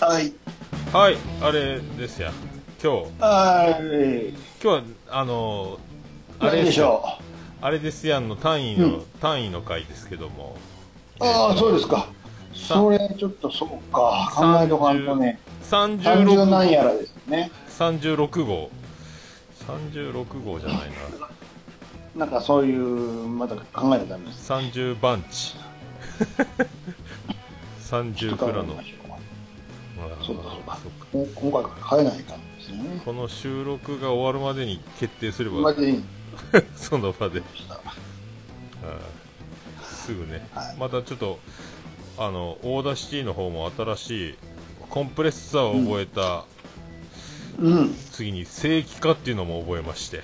はい。はい、あれですや。今日、はい。今日は、あのー、あ何れでしょあれですやんの単位の、うん単位の回ですけども。う。ああ、そうですか。さそれ、ちょっとそうか。考えとかんとね。30 36何やらですね。36号。36号じゃないな。なんかそういう、また考えてたんです。30番地。30フラの。そうか。そう今回から変えないかんですよね。この収録が終わるまでに決定すれば、までに その場で。すぐね、はい。またちょっとあの Audacity の方も新しいコンプレッサーを覚えた、うん。次に正規化っていうのも覚えまして。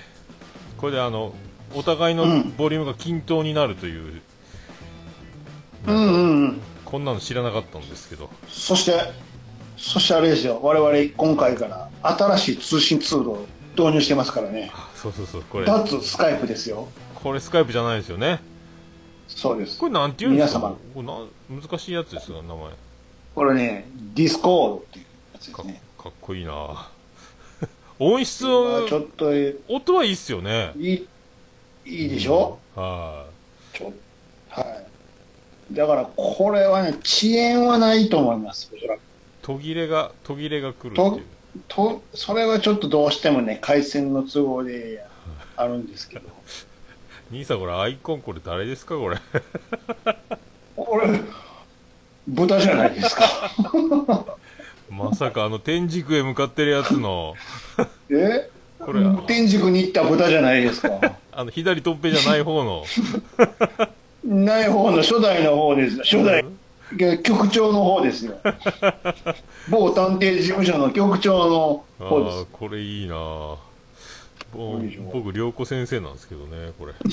これであのお互いのうん。ボリュームが均等になるという、うんうんうん。こんなの知らなかったんですけど。そして、そしてあれですよ。我々今回から新しい通信ツールを導入してますからね。あそうそうそうこれ脱スカイプですよ。これスカイプじゃないですよねそうですこ。れなんて言うんですか？皆様これな難しいやつですよ名前これね、 Discordっていうやつですかね。かっこいいな 音質まをあちょっとい音はいいっすよねい、いいでしょ、はいちょはい。だからこれはね、遅延はないと思います。おそらく途切れが途切れが来るっていうと、それはちょっとどうしてもね、回線の都合であるんですけど。兄さんこれアイコンこれ誰ですかこれ？これ、豚じゃないですか。まさかあの天竺へ向かってるやつの え？これ天竺に行った豚じゃないですか。あの左とっぺじゃない方のない方の初代の方です。初代。局長の方ですよ。某探偵事務所の局長のあ方です。あ。これいいな。僕良子先生なんですけどねこれ。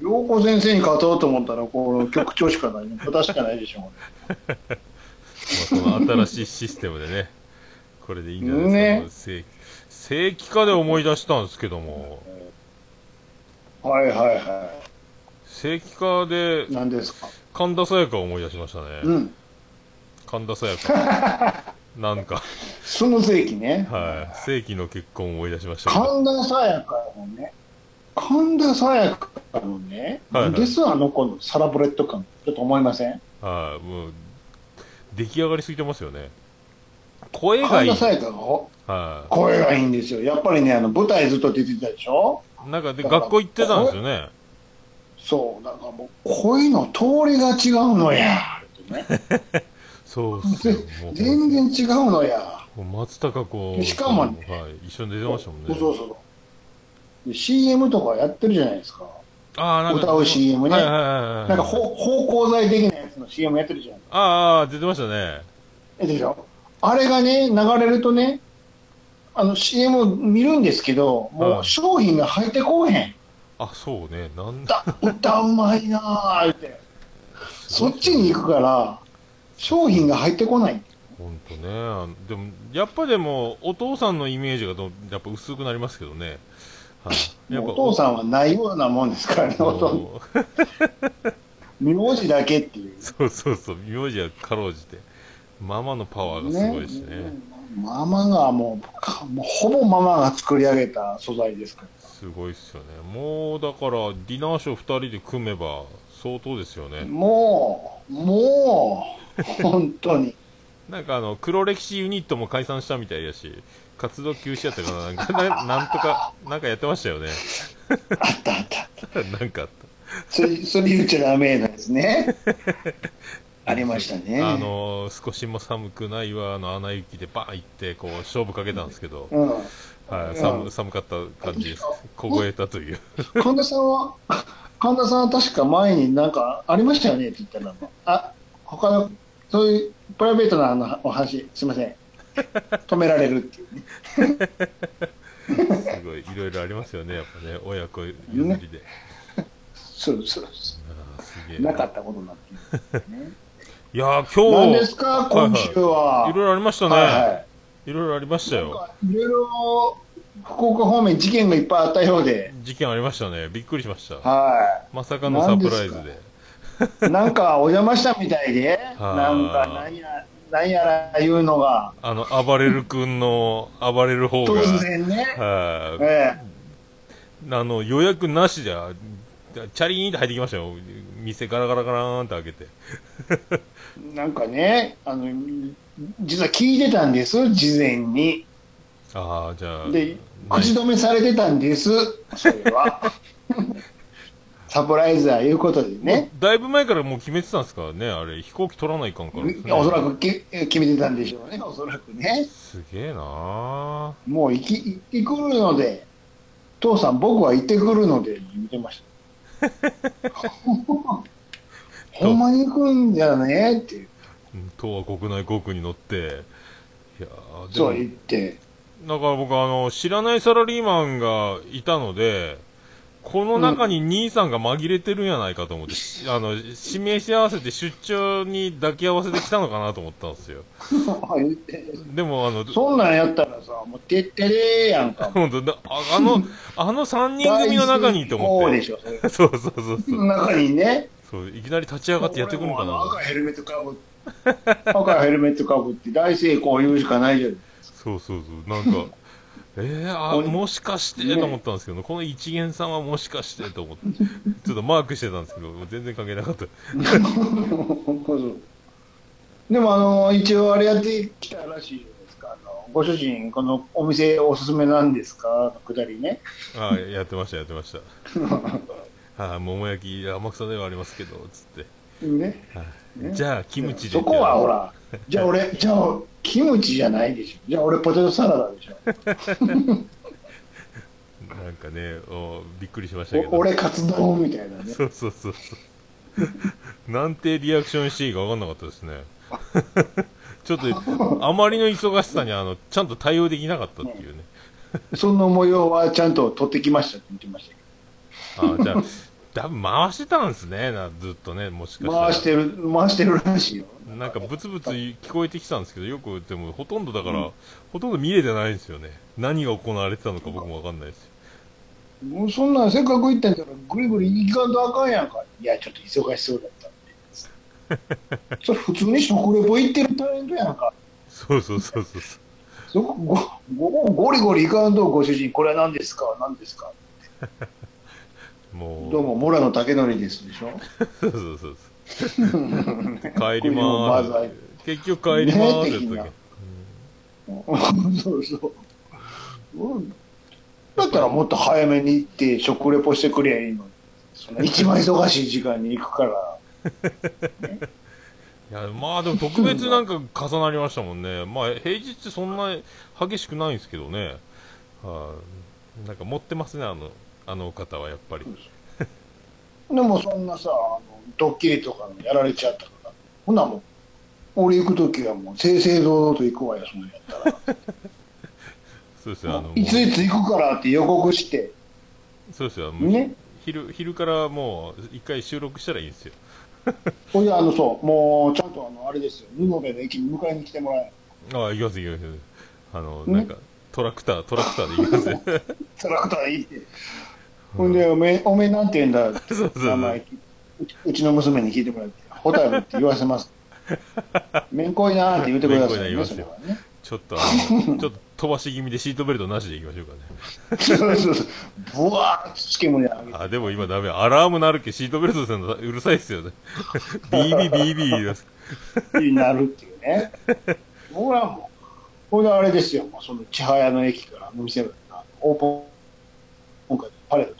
良子先生に勝とうと思ったら、この局長しかない、豚しかないでしょ。まあこの新しいシステムでねこれでいいんじゃないですか、正正規化で思い出したんですけども。はいはいは正規化でい。何ですか？神田沙也加を思い出しましたね、うん。神田沙也加 なんかその世紀ね。はい正規の結婚を思い出しました神田沙也加のね、神田沙也加のね、はいはですあの子のサラブレッド感、ちょっと思いません？はい、もう、出来上がりすぎてますよね。声がいい。神田沙也加が？ほは声がいいんですよ。やっぱりね、あの舞台ずっと出てたでしょ？い。なんかで、学校行ってたんですよね。そう、だからもう、声の通りが違うのや。そうっすよ。全然違うのや。松たか子しかもねはい、一緒に出てましたもんね。そうそうそう。で CM とかやってるじゃないですか。ああ、なんか。歌う CM ねはいはいはいはい。なんかほ芳香剤的なやつの CM やってるじゃないですか。ああ、出てましたね。えでしょ？あれがね、流れるとね、あの CM を見るんですけど、もはいう商品が入ってこうへん。あ、そうね。なんだ。歌、歌うまいなーって。そっちに行くから、商品が入ってこない。ほんとね。あでも、やっぱでも、お父さんのイメージがどやっぱ薄くなりますけどね。はい。やっぱお父さんはないようなもんですからね、お父もう名字だけっていう。そうそうそう、名字はかろうじて。ママのパワーがすごいしね。ママがもうか、もうほぼママが作り上げた素材ですから。すごいっすよね。もう、だから、ディナーショー2人で組めば、相当ですよね。もう、もう、本当に。なんかあの、黒歴史ユニットも解散したみたいやし、活動休止やったかな、なんか、ななんとか、なんかやってましたよね。あったあった。なんかあっそれ、それ言っちゃダメなんですね。ありましたね。た。あのー、少しも寒くないわ、あの、穴雪でバーン行って、こう、勝負かけたんですけど、うん。はい、寒寒かった感じです。凍えたという。神田さんは、神田さんは確か前になんかありましたよねって言ったら、あ、他の、そういうプライベートなあのお話、すいません。止められるっていうね。すごい、いろいろありますよね、やっぱね、親子譲りで。そうそうそあーす。なかったことになってる、ね。いやー、今日、何ですか、今週は。いろいろありましたね。はいはいろいろありましたよ。かいろいろ福岡方面事件がいっぱいあったようで、事件ありましたね。びっくりしました。はまさかのサプライズ何でで。なんかお邪魔したみたいで、はあなんかなんや、なんやら言うのが、あの、暴れる君の暴れる方が、突然ね、はいえあの、予約なしじゃ、チャリーンって入ってきましたよ。店ガラガラガラーンって開けて。えなんかね、あの、実は聞いてたんです、事前に。ああ、じゃあ。で、口止めされてたんです、それは。サプライズはいうことでね。だいぶ前からもう決めてたんですからね、あれ。飛行機取らないかんからね、おそらくき決めてたんでしょうね、おそらくね。すげえなあもう行き行ってくるので、父さん、僕は行ってくるので、見てました。ほんまに行くんじゃねっていう、うん東亜国内航空に乗って。いやーでもそう言って、だから僕あの、知らないサラリーマンがいたので、この中に兄さんが紛れてるんやないかと思って、あの、指名し合わせて出張に抱き合わせてきたのかなと思ったんですよ。でもあの、そんなんやったらさ、もうてってれーやんか。本当だああの、あの3人組の中にと思って。こうでしょ、そうそうそうそう。中にね。そう、いきなり立ち上がってやってくるのかな。赤いヘルメットかぶって、赤いヘルメットかぶって大成功言うしかないじゃん。そうそうそう。なんか、えー、あ、俺もしかして、ねと思ったんですけど、この一元さんはもしかしてと思って、ちょっとマークしてたんですけど、全然関係なかった。でもあの一応あれやってきたらしいじゃないですかあのご主人このお店おすすめなんですか？のくだりねああ、やってました、やってました。はい、桃焼き、天草ではありますけど、つって。ねはいねじゃあ、キムチで。そこはほ。らじゃあ俺じゃあキムチじゃないでしょじゃあ俺ポテトサラダでしょ なんかね、おびっくりしましたけど。お俺カツ丼みたいなねそうそうそうそう。なんてリアクションしていいか分かんなかったですね。ちょっと、あまりの忙しさに、あの、ちゃんと対応できなかったっていうね。その模様はちゃんと取ってきましたって言ってましたけああ、じゃあ、多分回してたんですね、なずっとね、もしかしたら。ど回してる回してるらしいよなんかブツブツ聞こえてきたんですけど、よく、でもほとんどだから、ほとんど見れてないんですよね。何が行われてたのか僕もわかんないですよ。もうそんなんせっかく行ったんやからぐりぐり行かんとあかんやんかいやちょっと忙しそうだったんで それ普通に食レポ行ってるタレントやんかそうそうそうそうそう。そこごごゴリゴリ行かんとご主人これは何ですか何ですかもう、どうもモラの竹則ですでしょ？そうそうそうそう。帰りまーす。結局帰りまーすったっそうそう、うん、だったらもっと早めに行って食レポしてくれやいいのにその一番忙しい時間に行くからけ。いや、まあでも特別なんか重なりましたもんね。まあ平日そんな激しくないんですけどね。はい、なんか持ってますね、あの、あの方はやっぱり。でもそんなさあのドッキリとかのやられちゃったから。ほなもう俺行く時はもう正々堂々と行くわよそんなんやったら。そうですよ、あの、いついつ行くからって予告して。そうですよ、もうね。昼、昼からもう一回収録したらいいんですよ。ほいであのそうもうちゃんとあのあれですよ。布部の駅に迎えに来てもらえああ、行きます行きます。あの、ね。なんか、トラクター、トラクターで行きます。よ。トラクターいいってほんでおめおめえなんて言うんだって 名前うちの娘に聞いてもらってホタルって言わせます めんこいなーって言ってくださいね言いますよねちょっと ちょっと飛ばし気味でシートベルトなしで行きましょうかね。そうそうそうブワーッとつけ胸上げてあ、でも今ダメ。アラーム鳴るけシートベルトするのうるさいっすよね。ビービービービー言い。になるっていうね。僕らもう、これであれですよ、もうその千早の駅からの店がオープン、今回パレード。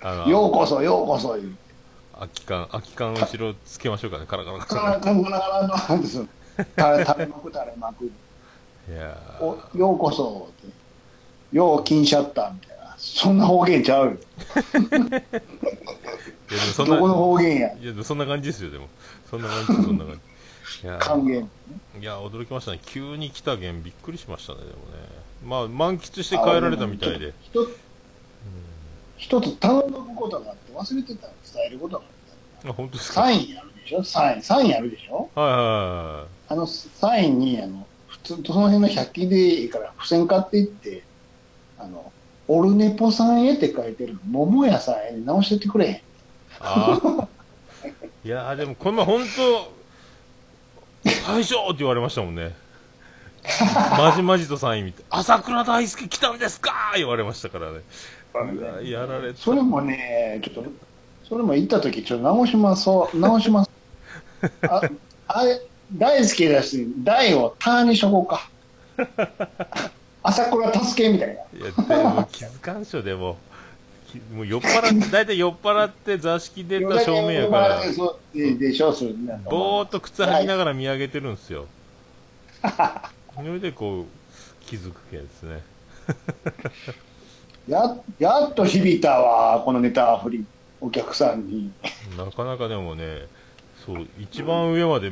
あの、ようこそ、ようこそ。空き缶、空き缶後ろつけましょうかね。カラカラカカララカラカラカラの、なんですよ。垂れまく垂れまく。いやおーようこそって。よう金シャッターみたいな。そんな方言ちゃうよ。いやでもそんな、どこの方言や。いやでもそんな感じですよ、でも。そんな感じ、そんな感じ。いやー還元。いや、驚きましたね。急に来た件びっくりしましたね、でもね。まあ、満喫して帰られたみたいで。一つ、一つ頼むことがあって忘れてたら伝えることがあっあ、本当ですた。か？サインやるでしょ？サイン、サインやるでしょ？はいはいはあのサインにあの普通その辺の100均でいいから付箋買っていってあのオルネポさんへって書いてる桃屋さんへに直してってくれへんああ。いやーでもこの前本当、大将って言われましたもんね。まじまじとサイン見て、朝倉大輔来たんですか？言われましたからね。やられた。それもね、ちょっと、それも行った時、ちょっと直します、そう直します。あ、あれ、大好きだし、大をターにしとこうか。朝倉助けみたいな。いや、でも気づかんしょ、でも。きもう酔っ払って、大体酔っ払って座敷出た正面やから、そうででしょ、そぼーっと靴履きながら見上げてるんですよ。それでこう、気づくけですね。ややっと響いたわ、このネタ振り、お客さんに。なかなかでもね、そう、一番上まで、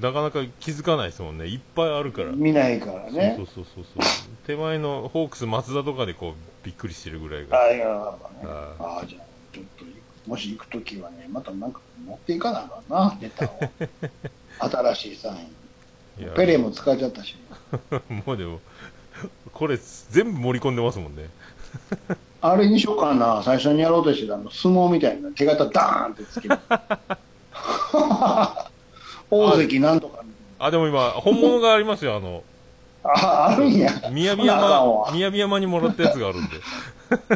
なかなか気づかないですもんね。いっぱいあるから。見ないからねそう。そうそうそう。手前のホークス松田とかでこう、びっくりしてるぐらいが。あいや、ね。あああ、じゃあ、ちょっと、もし行くときはね、またなんか持っていかなあかんな、ネタを。新しいサイン。ペレも使っちゃったし。もうでも、これ全部盛り込んでますもんね。あれにしようかな、最初にやろうとしてたあの相撲みたいな手形ダーンってつける。大関なんとか。あ、でも今、本物がありますよ、あの、あ、あるんや。宮城ほなあかん山、わ宮城山にもらったやつがあるんで、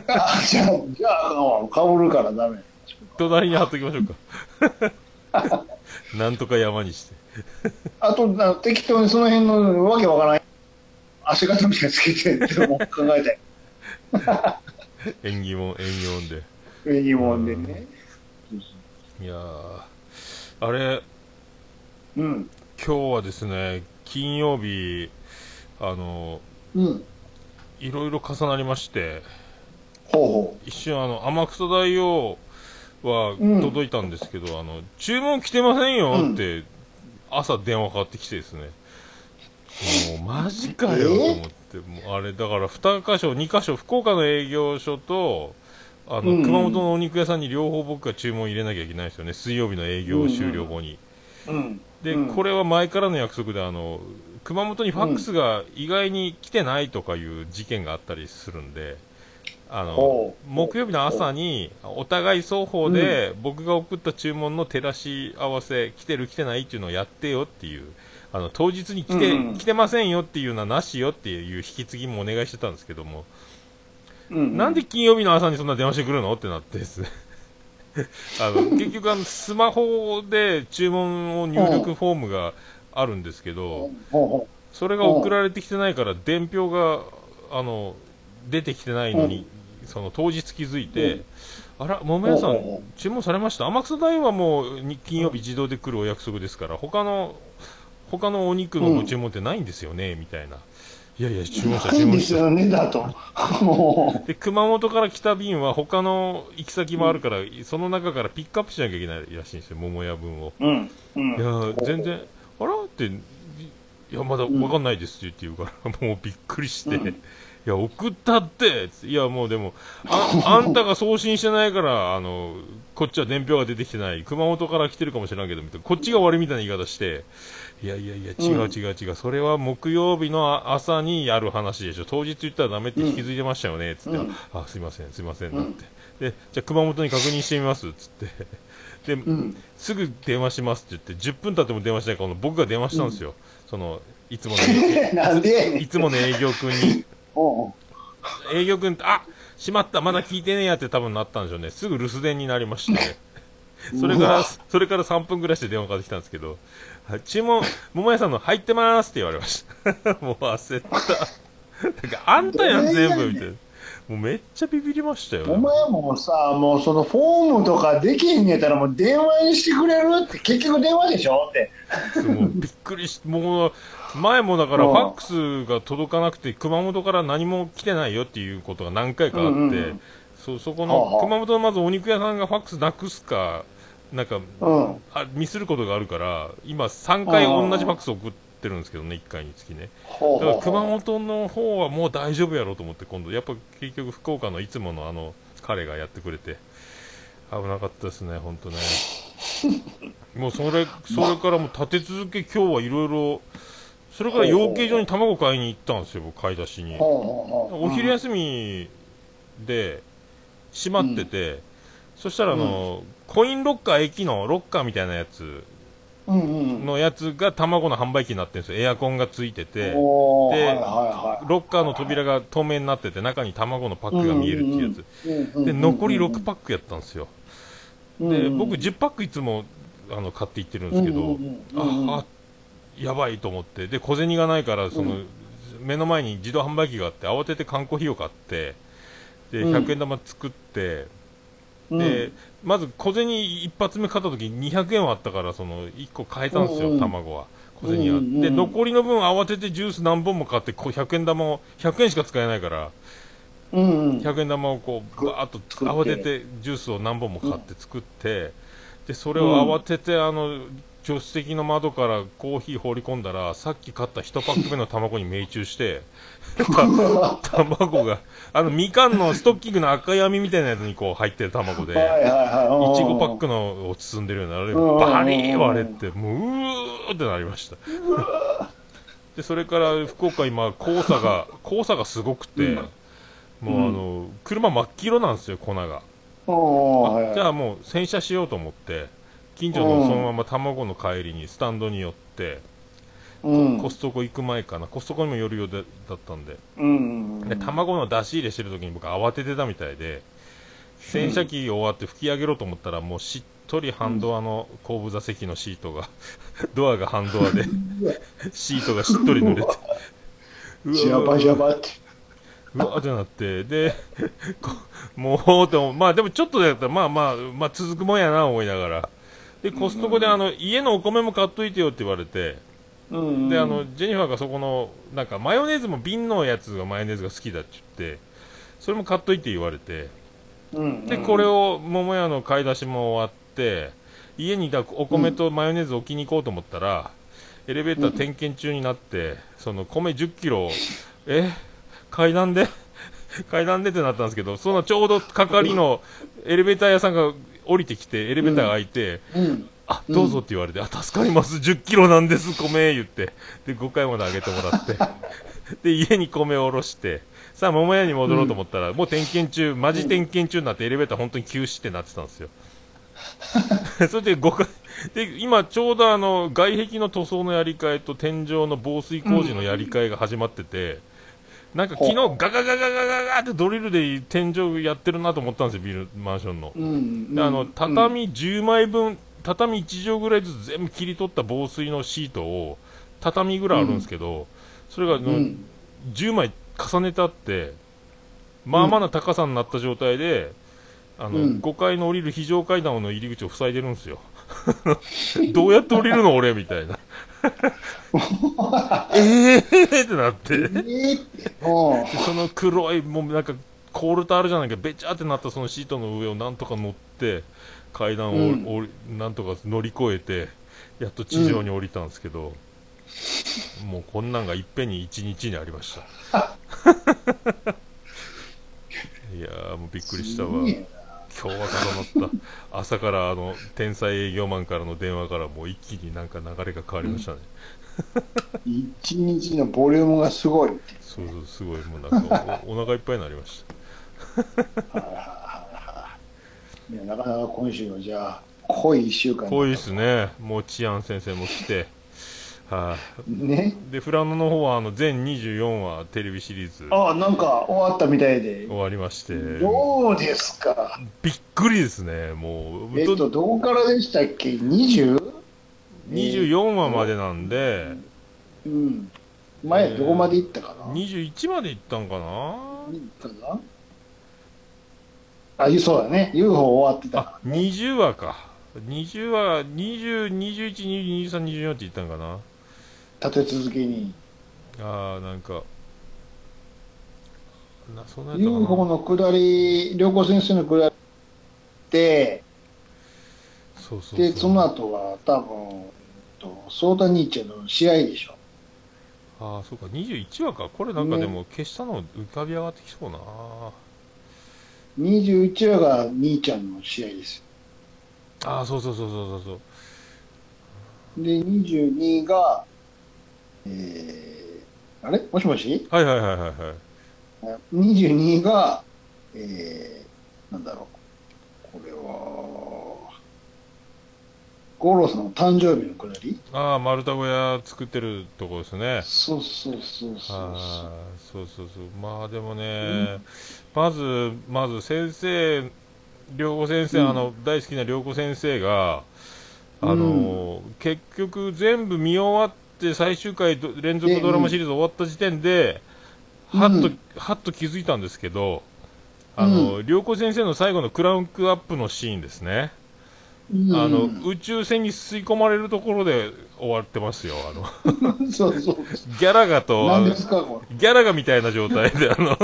あ、じゃあ、じゃああかぶるからダメ。隣に貼っときましょうか。なんとか山にして。あと、な適当にその辺のわけわからない。足形みたいにつけてっても考えたい。縁起物、縁起物で。上にもんでね。いやー、あれ、うん。今日はですね、金曜日、あの、うん。いろいろ重なりまして、ほうほ一瞬あの、天草大王はうん届いたんですけど、あの、注文来てませんよって、朝電話かかってきてですね、もうマジかよと思って、もうあれ、だから2箇所、2箇所、福岡の営業所と、あの、熊本のお肉屋さんに両方僕が注文入れなきゃいけないんですよね、水曜日の営業終了後に。で、うん。これは前からの約束で、あの、熊本にファックスが意外に来てないとかいう事件があったりするんで、あの木曜日の朝に、お互い双方で、僕が送った注文の照らし合わせ、来てる来てないっていうのをやってよっていう、あの、当日に来て、うんうん。来てませんよっていうのはなしよっていう引き継ぎもお願いしてたんですけども、うん。なんで金曜日の朝にそんな電話してくるのってなって。ですね。あの、結局あの、スマホで注文を入力フォームがあるんですけど、それが送られてきてないから、伝票が、あの、出てきてないのに、その当日気づいて、あら、桃屋さん注文されました？天草大はもうに金曜日自動で来るお約束ですから、他の、他のお肉のご注文ってないんですよね、みたいな。いやいや、注文した、注文した。ですよね、だと。もで、熊本から来た便は他の行き先もあるから、その中からピックアップしなきゃいけないらしいんですよ、桃屋分を。う。うん。うん。いやー全然、あら？って、いや、まだわかんないですって言うから、もうびっくりして、うんいや、送ったって、いや、もうでも、あ、あんたが送信してないから、あの、こっちは伝票が出てきてない、熊本から来てるかもしれんけど、みたいな、こっちが悪いみたいな言い方して、いやいやいや、違う違う違う、それは木曜日の朝にやる話でしょ、当日言ったらダメって引き継いでましたよね、つって、うん。あ、すいません、すいません、なって。で、じゃあ熊本に確認してみます、つって。で、うん。すぐ電話しますって言って、10分経っても電話しないから、僕が電話したんですよ。その、いつもの、いつもの営業君に。おう営業君って、あしまった、まだ聞いてねえやって多分なったんでしょうね。すぐ留守電になりまして。それからそれから3分ぐらいして電話かかってきたんですけど、はい注文、桃屋さんの入ってますって言われました。もう焦った。なんか、あんたやん、全部、みたいな。もうめっちゃビビりましたよ。お前もさ、もうそのフォームとかできんねやったらもう電話にしてくれるって結局電話でしょ？って。もうびっくりし、もう、前もだからうんファックスが届かなくて、熊本から何も来てないよっていうことが何回かあって、うんうんうんそ、そこはあの、はあ熊本のまずお肉屋さんがファックスなくすか、なんか、うん。あミスることがあるから、今3回同じファックス送ってるんですけどね、1回につきね。だから熊。本の方はもう大丈夫やろうと思って、今度、やっぱ結局福岡のいつものあの、彼がやってくれて、危なかったですね、本当ね。もうそれ、それからもう立て続け今日はいろいろ、それから養鶏場に卵買いに行ったんですよ、僕買い出しに。お昼休みで閉まってて、そしたらあの、コインロッカー駅のロッカーみたいなやつ。のやつが卵の販売機になってるんですよ。エアコンがついてて。で。ロッカーの扉が透明になってて中に卵のパックが見えるっていうやつ、うんで残り6パックやったんですよ。うんで僕10パックいつもあの買っていってるんですけど、ああやばいと思って。で小銭がないからその、目の前に自動販売機があって慌てて缶コーヒーを買ってでうん100円玉作って、うんでまず小銭一発目買った時に200円はあったからその1個買えたんですよ、卵は。小銭は、うんうんで残りの分慌ててジュース何本も買ってこう100円玉を100円しか使えないからうんうん。100円玉をこうバーッと慌ててジュースを何本も買って作って、でそれを慌ててあの助手席の窓からコーヒー放り込んだらさっき買った1パック目の卵に命中してた卵があのみかんのストッキングの赤い網みたいなやつにこう入ってる卵で。はいはいはい。いちごパックのを包んでるようなあれうん。バリー割れてもううーってなりました。でそれから福岡今黄砂が黄砂がすごくて、もうあの車真っ黄色なんですよ粉が、じゃあもう洗車しようと思って近所のそのまま卵の帰りにスタンドに寄って、うん。コストコ行く前かな。コストコにも寄るようでだったんで。うんで卵の出し入れしてる時に僕慌ててたみたいで洗車機終わって吹き上げろうと思ったらもうしっとり半ドアの後部座席のシートが ドアが半ドアで シートがしっとり濡れて。う わジャバジャバって。うわーってなって。でこもうって思うまあでもちょっとだったらまあまあまあ続くもんやな思いながら。でコストコであの家のお米も買っといてよって言われてうんであのジェニファーがそこのなんかマヨネーズも瓶のやつがマヨネーズが好きだって言ってそれも買っといて言われてうんでこれを桃屋の買い出しも終わって家にいたお米とマヨネーズを置きに行こうと思ったら、エレベーター点検中になってその米1 0キロえ？階段で？階段でってなったんですけどそのちょうど係のエレベーター屋さんが降りてきてエレベーターが開いて、うんあどうぞって言われて、あ助かります、10キロなんです、米言って、で5回まであげてもらって、で家に米を下ろして、さあ、桃屋に戻ろうと思ったら、もう点検中、マジ点検中になって、エレベーター本当に休止ってなってたんですよ。それで5回で今、ちょうどあの外壁の塗装のやり替えと天井の防水工事のやり替えが始まってて、なんか昨日ガガガガガガガってドリルで天井やってるなと思ったんですよ、ビルマンションの。うんであの畳10枚分、畳1畳ぐらいずつ全部切り取った防水のシートを畳ぐらいあるんですけど、それがうん10枚重ねてあって、まあまあな高さになった状態で、あのうん5階の降りる非常階段の入り口を塞いでるんですよ。どうやって降りるの俺みたいな。えーってなって。えーその黒い、もうなんか、コールとあるじゃないか、べちゃってなったそのシートの上をなんとか乗って、階段を、うんなんとか乗り越えて、やっと地上に降りたんですけど、もうこんなんがいっぺんに一日にありました。いやー、もうびっくりしたわ。今日は固まった。朝からあの、天才営業マンからの電話からもう一気になんか流れが変わりましたね。一日のボリュームがすごい。そうそう、すごい、もうなんかおお腹いっぱいになりました。なかなか今週はじゃあ濃い一週間濃いですね、もう治安先生も来て、はね？いでフラノの方はあの全24話テレビシリーズ。あなんか終わったみたいで。終わりまして、どうですか？びっくりですね、もう、えっとどこからでしたっけ？20? 24話までなんで、うん。前どこまで行ったかな、21まで行ったんかな、行ったかな？あそうだね。UFO 終わってた。あ20話か、20話、20、21、22、23、24って言ったんかな、立て続けに。あーなんか、なそんなやったかな。UFO の下り良子先生の下りでそうそうでその後は多分とソーダ兄ちゃんの試合でしょ。ああ、そうか、21話か。これなんかでも消したの浮かび上がってきそうな。21話が兄ちゃんの試合ですああ、そうそうそうそうそうそう。で22がえー、あれ？もしもし？はいはいはいはいはい。22が、えー、なんだろう、これは、五郎さんの誕生日のくだり？ああ、丸太小屋作ってるとこですね。そうそうそうそう。そうそうそう。まあでもね、まず、まず先生、良子先生、うん。あの、大好きな良子先生が、あの、結局全部見終わって最終回ど連続ドラマシリーズ終わった時点で、うん。はっと、うんはっと気づいたんですけど、あの、良子先生の最後のクランクアップのシーンですね。うんあの、宇宙船に吸い込まれるところで終わってますよ。あの、そうそう。ギャラガと、あのギャラガみたいな状態で、あの、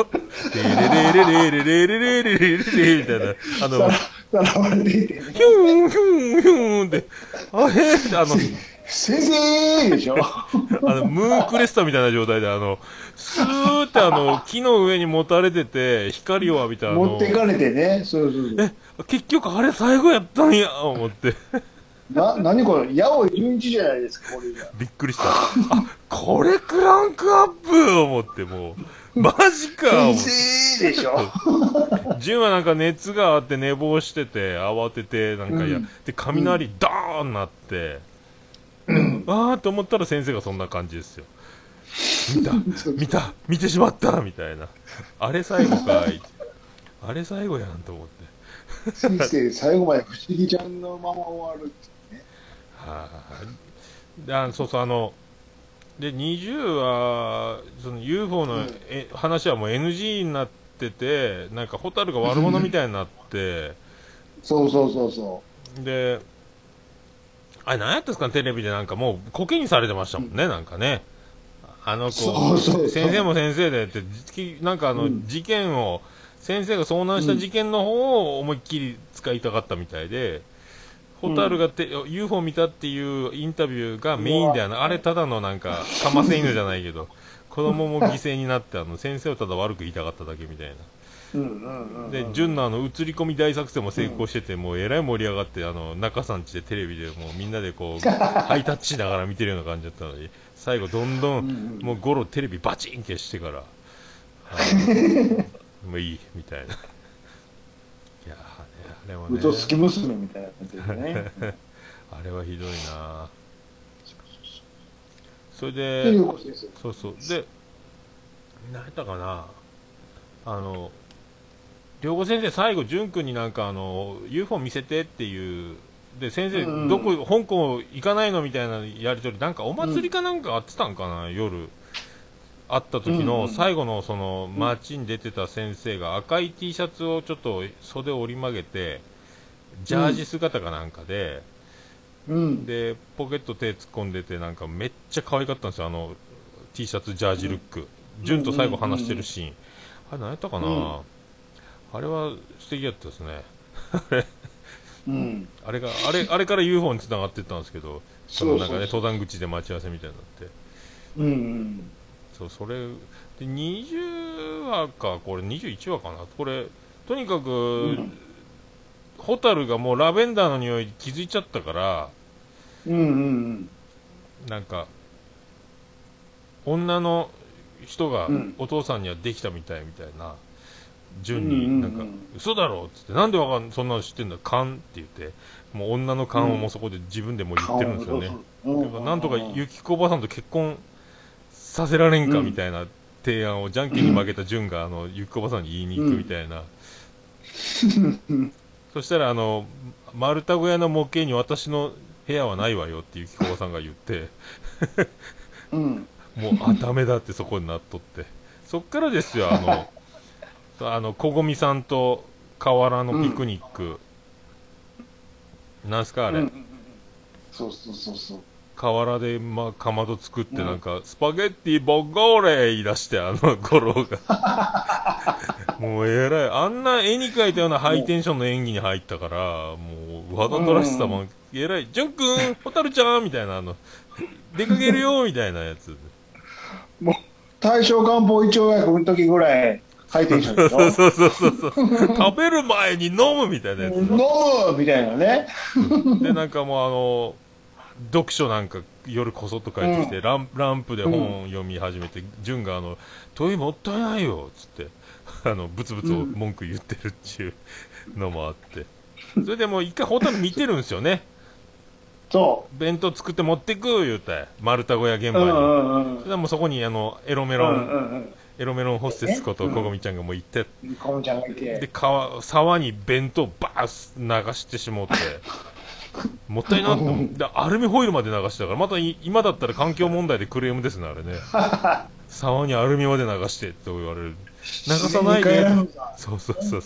レレレレレレレレレレレレみたいな、あの。ヒュンヒュンヒュンって、あれあの、先生でしょ？あの、ムーンクレスタみたいな状態で、あの、スーってあの、木の上に持たれてて、光を浴びたあの持って、いかれてね。そうそうそう。え、結局あれ最後やったんや、思って、な、何これ、八尾純一じゃないですか、これが。びっくりした。あ、これクランクアップ！思って、もう、マジか、思先生でしょ？純はなんか熱があって寝坊してて慌ててなんかや、うん。で雷ドーンなって、ああと思ったら先生がそんな感じですよ。見た。見た。見てしまったみたいな。あれ最後かい。あれ最後やんと思って。先生、最後まで不思議ちゃんのまま終わるってね。はあであのそうそうあので20はその UFO の、うん。え話はもう NG になっててなんか蛍が悪者みたいになって。そうそうそうそで、あれ、何やったんですかね、テレビでなんかもう、コケにされてましたもんね、なんかね。あの子、先生も先生でって、じなんかあの、うん事件を、先生が遭難した事件の方を思いっきり使いたかったみたいで、ホタルがて、UFO 見たっていうインタビューがメインではなあれただのなんか、かませ犬じゃないけど、子供も犠牲になって、あの、先生をただ悪く言いたかっただけみたいな。で、純のあの、映り込み大作戦も成功してて、もうえらい盛り上がって、あの、中さんちでテレビでもうみんなでこう、ハイタッチしながら見てるような感じだったのに、最後どんどうんもうゴロテレビバチン消してから、もういい、みたいな。いやあれはね、嘘つき娘みたいな感じでね。あれはひどいなそれで。そうそう。で、何やったかなあの、良子先生、最後、淳君になんか、あの、UFO 見せてっていう、で、先生、うんどこ、香港行かないのみたいなやりとり、なんかお祭りかなんかあってたんかな、夜。会った時うんのうん。最後のその街に出てた先生が赤い T シャツをちょっと袖を折り曲げてジャージ姿かなんかで、うん。でポケット手突っ込んでてなんかめっちゃ可愛かったんですよあの T シャツジャージルック、純と最後話してるシーン、あれ何やったかな、うんあれは素敵やったですね。うん。あれがあれあれから UFO に繋がってったんですけどそのなんかね登山口で待ち合わせみたいになって。うんうん。そうそれで20話かこれ21話かな。これとにかく、うん。ホタルがもうラベンダーの匂いに気づいちゃったからうんうん。なんか女の人がうん。お父さんにはできたみたいみたいな順うんうんうん。になんか嘘だろっつってなんでわかんそんなの知ってんだ勘って言ってもう女の勘をもうそこで自分でもう言ってるんですよね、うん。だからなんとかゆきこおばさんと結婚させられんかみたいな提案をじゃんけんに負けた順があのゆきこおばさんに言いに行くみたいな、そしたらあの丸太小屋の模型に私の部屋はないわよってゆきこおばさんが言って。うん。もうあダメだってそこになっとって。そっからですよあのあの小ごみさんと河原のピクニック、なんすかあれ、うんうんうんそうそうそうそう。河原で、まあ、かまど作ってうんなんか、スパゲッティボッゴーレ言い出して、あの、ゴロが。もうえらい。あんな絵に描いたようなハイテンションの演技に入ったから、もう、わざとらしさも、えらい。ジュン君、ホタルちゃんみたいな、あの、出かけるよみたいなやつ。もう、大正漢方胃腸薬の時ぐらい、ハイテンションでしょそうそうそうそうそう。食べる前に飲むみたいなやつ。飲むみたいなね。で、なんかもうあの、読書なんか夜こそっと帰ってきて、ランランプで本読み始めて、純があの、トイレもったいないよ、つって、あの、ブツブツを文句言ってるっていうのもあって、それでもう一回ホタル見てるんですよね。そ弁当作って持ってく言うて、丸太小屋現う。場に。うんうんうん。それでもうそこにあの、エロメうロン、んうんエロメロンホステスことうんここみちゃんがもう行って、うん。コムちゃんがいでて。川沢に弁当バーッ流してしもって。もったいなって思ってでアルミホイルまで流してたからまたい今だったら環境問題でクレームですねあれね。沢にアルミまで流してと言われる。流さないで。そうそうそうそう。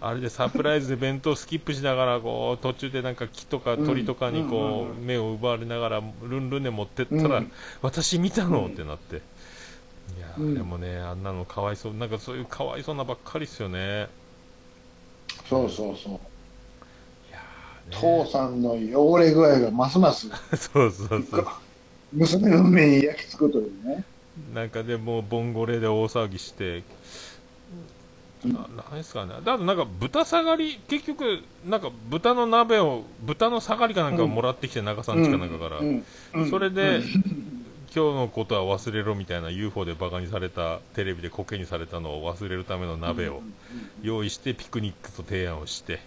あれでサプライズで弁当スキップしながらこう途中でなんか木とか鳥とかにこう目を奪われながらルンルンで持ってったら、うん。私見たのってなっていやーうん。でもねあんなのかわいそうなんかそういうかわいそうなばっかりっすよね。そうそうそう。父さんの汚れ具合がますます そうそうそう。娘の目に焼き付くというね。なんかでもうボンゴレで大騒ぎして、うん。ななんですかね、だとなんか豚下がり、結局、なんか豚の鍋を、豚の下がりかなんかをもらってきて、中さんちかなんかから、うん。うん。それで、うん今日のことは忘れろみたいな UFO でバカにされた、テレビでコケにされたのを忘れるための鍋を用意して、ピクニックと提案をして、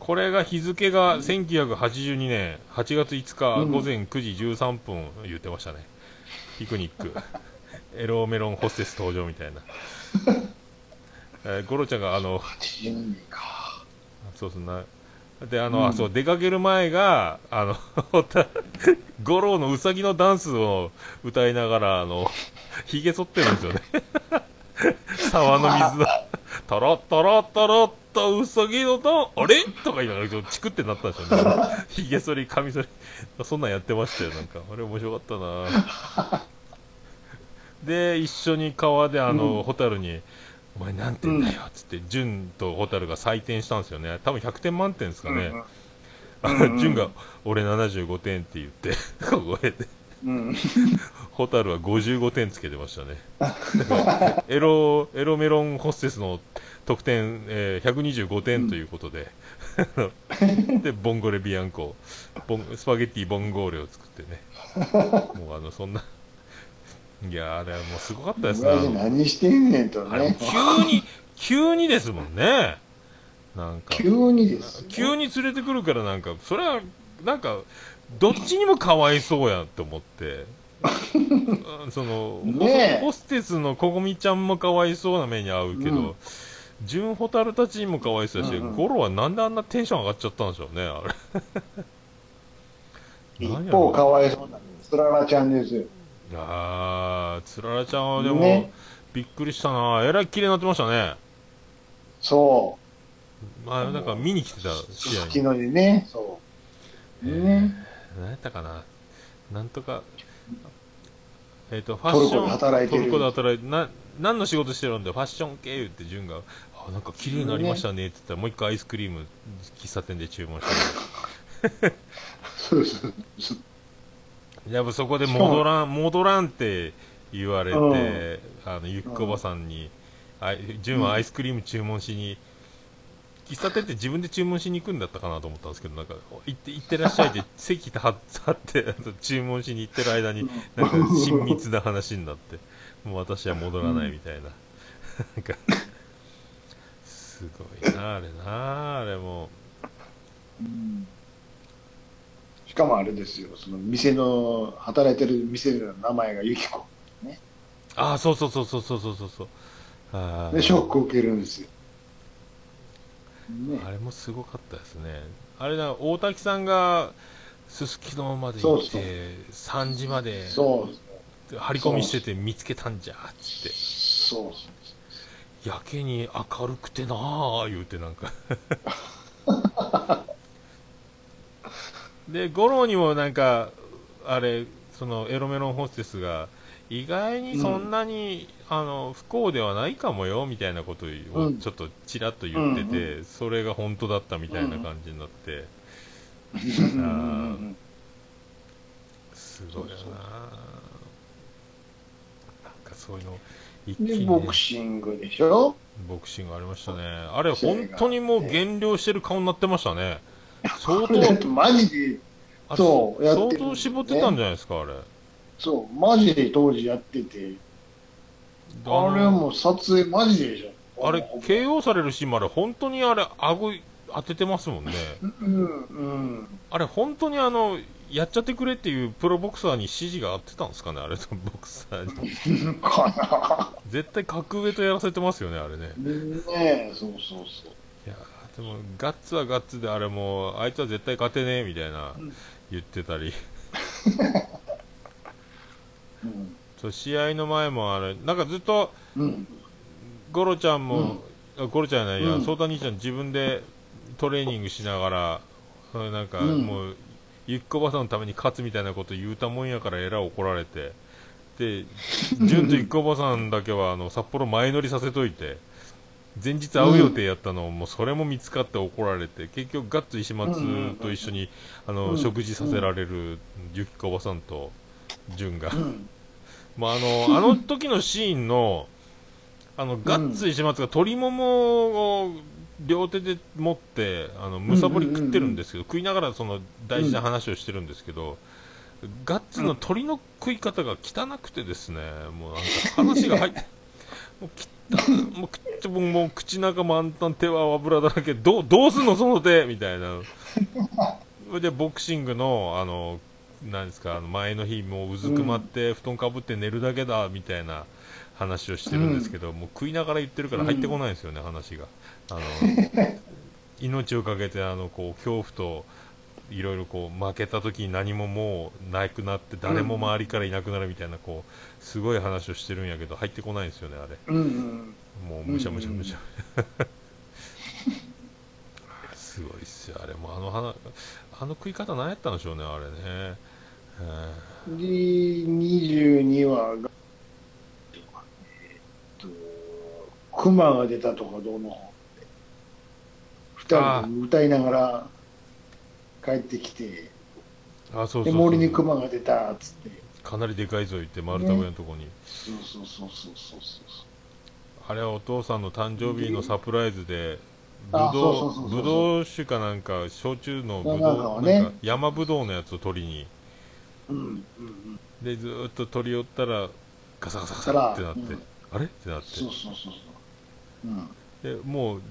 これが日付が1982年8月5日うん。午前9時13分言ってましたね、ピクニック。エロメロンホステス登場みたいな、えーゴロちゃんがあの82年か。そうそうなであの、うん。あそう出かける前があの ゴロのうさぎのダンスを歌いながらあのひげ剃ってるんですよね。沢の水だトロトロトロっとうさぎのとあれ？とか言いながらちょっとチクってなったんですよね。ひげ剃りカミ剃り。そんなんやってましたよなんか。あれ面白かったな。で一緒に川であの、うん。ホタルに「お前何点だよ」っつって潤とホタルが採点したんですよね。多分100点満点ですかね、あうんが「俺75点」って言って小声でうん。ホタルは55点つけてましたね。エロエロメロンホステスの得点、えー125点ということで、でボンゴレビアンコ。ボンスパゲッティボンゴーレを作ってね。もうあのそんないやあれはもうすごかったですね。何してんねんとね。急に急にですもんね。なんか。急にですよ。急に連れてくるからなんかそれはなんかどっちにもかわいそうやって思って。う んその、ホステスのここみちゃんもかわいそうな目に遭うけうん。ど、純ホタルたちにもかわいそうだし、うんうん。ゴロはなんであんなテンション上がっちゃったんでしょうねあれ。一方 かわいそうなつららちゃんですよ。あーつららちゃんはでも、ね。びっくりしたな。えらい綺麗になってましたね。そまあなんか見に来てたう。試合に。好きのにね。そう。ね。何やったかな。なんとか、えっ、と、ファッション、トルコで働いてる。トルコで働いて、な、何の仕事してるんで、ファッション系言って、潤が、あ、なんか綺麗になりましたね。って言ったら、もう一回アイスクリーム、喫茶店で注文して、そうそうそう。やっぱそこで戻らん、戻らんって言われて、うん。あの、ゆっこおばさんに、あ潤はアイスクリーム注文しに、喫茶店って自分で注文しに行くんだったかなと思ったんですけど、なんか、行って、行ってらっしゃいって、席立って、注文しに行ってる間に、なんか、親密な話になって、もう私は戻らないみたいな。なんか、すごいな、あれな、あれも。うんしかもあれですよ、その店の、働いてる店の名前がユキコ。ね。ああ、そうそうそうそうそうそうそう。あで、ショックを受けるんですよ。ね、あれもすごかったですね。あれだ、大滝さんが、すすきのまで行って、3時まで、張り込みしてて見つけたんじゃ、って。そうやけに明るくてなあ言うてなんか で五郎にもなんかあれそのエロメロンホステスが意外にそんなに、あの不幸ではないかもよみたいなことをうん。ちょっとちらっと言ってて、うそれが本当だったみたいな感じになって、うん。あすごいよな。なんかそういうの一気で、に、ね、ボクシングでしょ？ボクシングありましたね。あれ、本当にもう減量してる顔になってましたね。相当、マジで、あそうやってる相当絞ってたんじゃないですか、あれ。そう、マジで当時やってて、あれはもう撮影マジででしょ。あれ、KO されるシーンもあれ、本当にあれ、顎当ててますもんね。うん、うん。あれ、本当にあの、やっちゃってくれっていうプロボクサーに指示が合ってたんですかね、あれとボクサーに。か絶対格上とやらせてますよね、あれね。な。ねえ、そうそうそう。いやーでも、ガッツはガッツで、あれもう、あいつは絶対勝てねえみたいなうん。言ってたり、うん。そう試合の前もあれ、なんかずっと、うん。ゴロちゃんも、あゴロちゃんじゃないや、うん。ソータ兄ちゃん自分でトレーニングしながら、うんなんかうん。もう、ゆっこばさんのために勝つみたいなこと言うたもんやからえらい怒られて、で、純とゆっこばさんだけはあの札幌前乗りさせといて、前日会う予定やったのを、もうそれも見つかって怒られて、結局ガッツ石松と一緒に、あの、うん食事させられるゆきこばさんと純が。うん。まあ、あの、あの時のシーンの、あの、ガッツ石松が鶏ももを両手で持って、あの、むさぼり食ってるんですけど、食いながらその大事な話をしてるんですけど、ガッツの鶏の食い方が汚くてですね、もうなんか話が入って、もう もう口ももう口中満タン手は油だらけ、どう、どうすんのその手みたいな。そ れでボクシングの、あの、なんですか、あの前の日、もううずくまって、布団かぶって寝るだけだ、みたいな話をしてるんですけど、もう食いながら言ってるから入ってこないんですよね、話が。あの、命をかけて、あの、こう、恐怖と、いろいろこう、負けた時に何ももうなくなって、誰も周りからいなくなるみたいな、こう、すごい話をしてるんやけど、入ってこないんですよね、あれ。うん。うん。もうむしゃむしゃむしゃ。すごいっすよ、あれもうあの花、あの食い方何やったんでしょうね、あれね。えで、22話が、えっと、熊が出たとかどうの方二人で歌いながら帰ってきて、ーあ、そうそうで、そう森に熊が出たっつって、かなりでかいぞ言って、丸太小屋のとこに。そうそうそうそうそうそう。あれはお父さんの誕生日のサプライズで、ぶあどそうぶどう酒かなんか、焼酎のぶどう、ねなんか山ぶどうのやつを取りに、うんうんうん。で、ずーっと取り寄ったら、ガサガサガサってなって、うんあれ？ってなって。そうそうそうそう。うん。でもう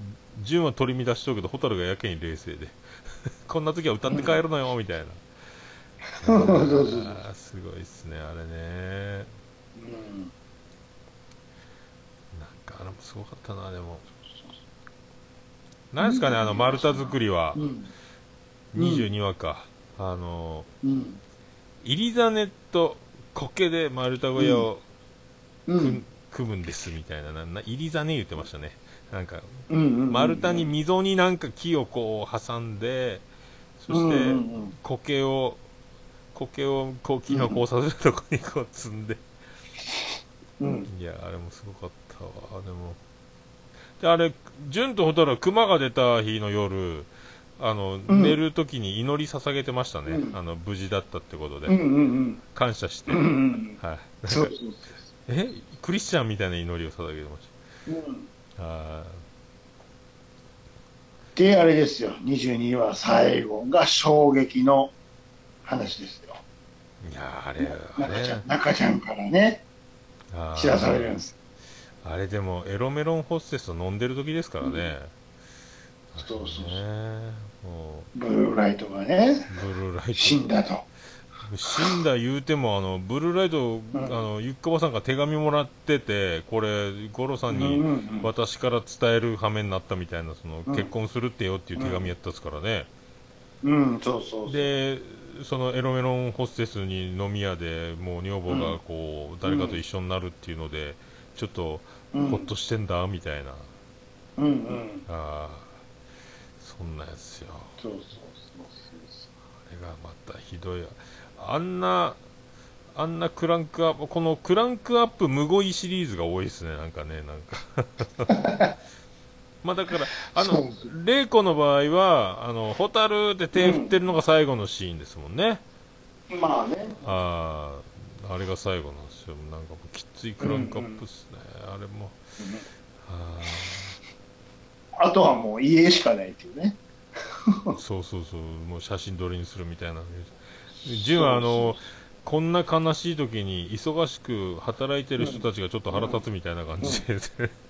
順は取り乱しとうけど蛍がやけに冷静で こんな時は歌って帰るのよみたいなそうそうそうあーすごいっすねあれねうん。なんかあれもすごかったなでもなんですかねあの丸太作りはうん。22話か、あのうん。入り種と苔で丸太小屋を組,、うん。組むんですみたいななな入り種言ってましたねなんか。丸太に溝になんか木をこう挟んでそして、苔を苔をこう木のこうさせるとこにこう積んで、うん。いやあれもすごかったわでもであれ純と蛍は熊が出た日の夜あの、うん寝る時に祈り捧げてましたね、うんあの無事だったってことで、うんうん感謝して、うん。うんうん。はい え？クリスチャンみたいな祈りを捧げてましそう。うん。たあで、あれですよ。22話最後が衝撃の話ですよ。ーいやあれあ中ちゃん、れ中ちゃんからね、知らされるんです。あれでもエロメロンホステスと飲んでる時ですからね、そうそうそう。ねもブルーライトがね、うブルーライト。死んだと。死んだ言うてもあのブルーライト、うん。あのゆっかばさんが手紙もらっててこれ五郎さんにうんうんうん私から伝える羽目になったみたいなその、うん。結婚するってよっていう手紙やったですからね、うん、そうそうそう。でそのエロメロンホステスに飲み屋でもう女房がこう、誰かと一緒になるっていうのでちょっとうんほっとしてんだみたいな、うんうん。ああそんなやつよ。そうそうそうあれがまたひどい。あんなあんなクランクアップこのクランクアップむごいシリーズが多いですねなんかねなんか まあだからあの玲子の場合はあのホタルで手振ってるのが最後のシーンですもんね、そう。まあね。あああれが最後なんですよ。なんかもうきついクランクアップっすね、あれも。ああとはもう家しかないっていうね。ー そうそうそう。もう写真撮りにするみたいな。純はあのこんな悲しい時に忙しく働いてる人たちがちょっと腹立つみたいな感じで、聞いてて。あ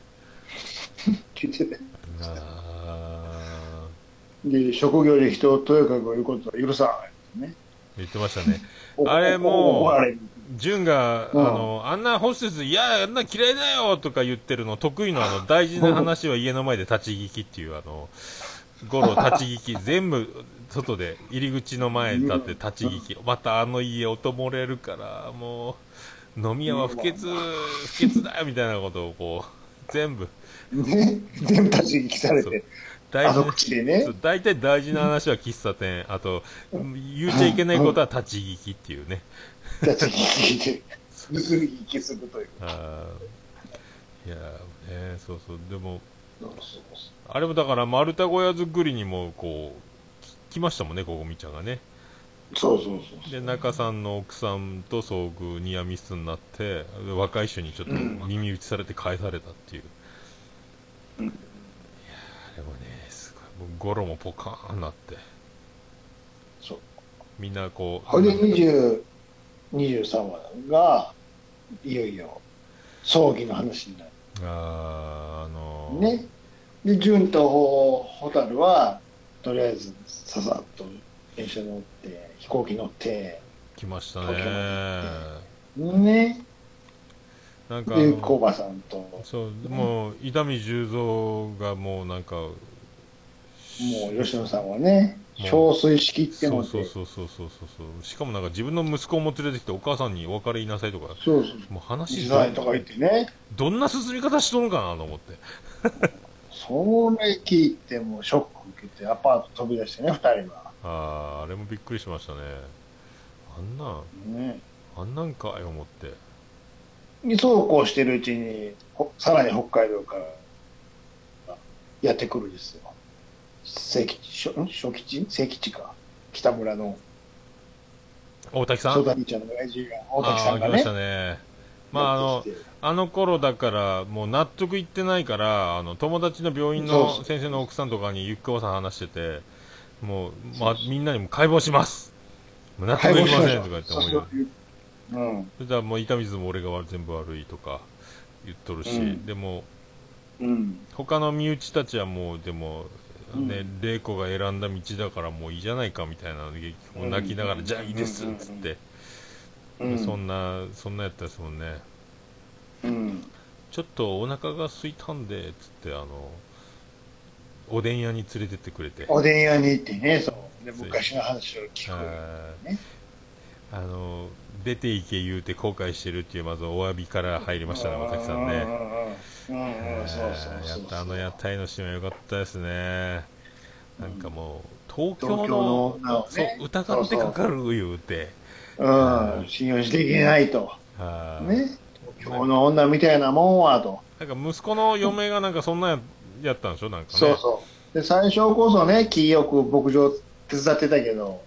で、職業で人をとやかく言うことは許さん。ね。ー言ってましたね。おあれもうおあれ純が、うんあの、あんなホステス、いや、あんな嫌いだよとか言ってるの、得意のあの、大事な話は家の前で立ち聞きっていう、あの、ゴロ立ち聞き、全部、外で、入り口の前立って立ち聞き。またあの家音漏れるから、もう、飲み屋は不潔、不潔だよみたいなことをこう、全部、ね、全部立ち聞きされて、大事ね大体大事な話は喫茶店、あと、言っちゃいけないことは立ち聞きっていうね。立ち聞きで、盗み聞きするという。あーいやーね、そうそう、でも、あれもだから丸太小屋作りにもこうき来ましたもんね、ここみちゃんがね。そうそうそう。で、中さんの奥さんと遭遇、ニアミスになって、で若い人にちょっと耳打ちされて返されたっていう。うんでもね、すごい、もうゴロもポカーンなって、そう。みんなこう、ほいで20、23話が、いよいよ、葬儀の話になる。あーあのーね。で、純と蛍は、とりあえず、ささっと電車乗って、飛行機乗って、来ましたね。ね。で、なんかあのコバさんと、そう、もう、伊丹十三がもうなんか、もう吉野さんはね、もう憔悴しきってそうので、そうそうそうそうそうそう。しかもなんか自分の息子も連れてきてお母さんにお別れ言いなさいとか、そうそう。もう話時代とか言ってね、どんな進み方しとんかなと思って。それ聞いてもうショック受けて、アパート飛び出してね、二人は。ああ、あれもびっくりしましたね。あんなん、ね。あんなんかい思って。でそうこうしてるうちに、ほさらに北海道からやってくるんですよ。聖吉、しょん？小吉？聖吉か。北村の。大滝さん？大滝さんがね。まし。たね。まああのあの頃だから、もう納得いってないから、あの、友達の病院の先生の奥さんとかにゆっかわさん話してて、もう、まあ、みんなにも解剖します。納得いきませんとか言って思いながらそれじゃあもう痛みずも俺が全部悪いとか言っとるし、うんでもうん。他の身内たちはもうでもねうん玲子が選んだ道だからもういいじゃないかみたいなのでもう泣きながら、うんじゃあいいですっつって、うん。そんなそんなやったですもんねうん。ちょっとお腹が空いたんでつってあのおでん屋に連れてってくれておでん屋に行ってね、そう。で、昔の話を聞く。はいねあの出ていけ言うて後悔してるっていうまずお詫びから入りましたね大滝さんね。あの屋台のシーンは良かったですね、なんかもう東京のそう疑ってかかる言うて。うん、信用していけないと。はいね。東京の女みたいなもんはと。なんか息子の嫁がなんかそんなんややったんでしょなんかね。そうそう。で、最初こそね、気よく牧場手伝ってたけど、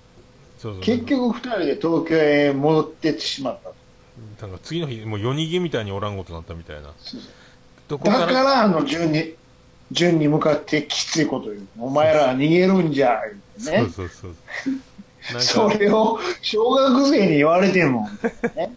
そうそう結局二人で東京へ戻ってってしまったと。なんか次の日もう夜逃げみたいにおらんことになったみたいなだかからら、あの、順に、順に向かってきついこと言う。お前らは逃げるんじゃ、言うてね。そうそうそうそれを小学生に言われても、ね。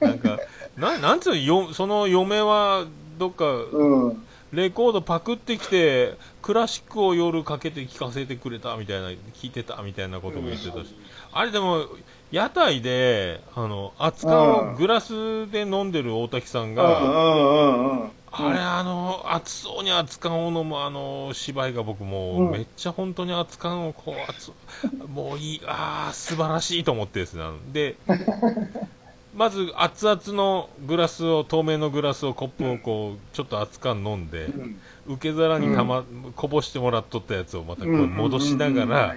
なんかななんつうのよその嫁はどっかうん。レコードパクってきてクラシックを夜かけて聴かせてくれたみたいな聞いてたみたいなことも言ってたし、あれでも屋台であの熱燗グラスで飲んでる大滝さんうんが。あれあの熱そうに熱燗を飲むあの芝居が僕もううん。めっちゃ本当に熱燗をこう熱もういいああ素晴らしいと思ってですね。で まず熱々のグラスを透明のグラスをコップをこうちょっと熱燗飲んで、うん受け皿にたま、こぼしてもらっとったやつをまたこう戻しながら、あ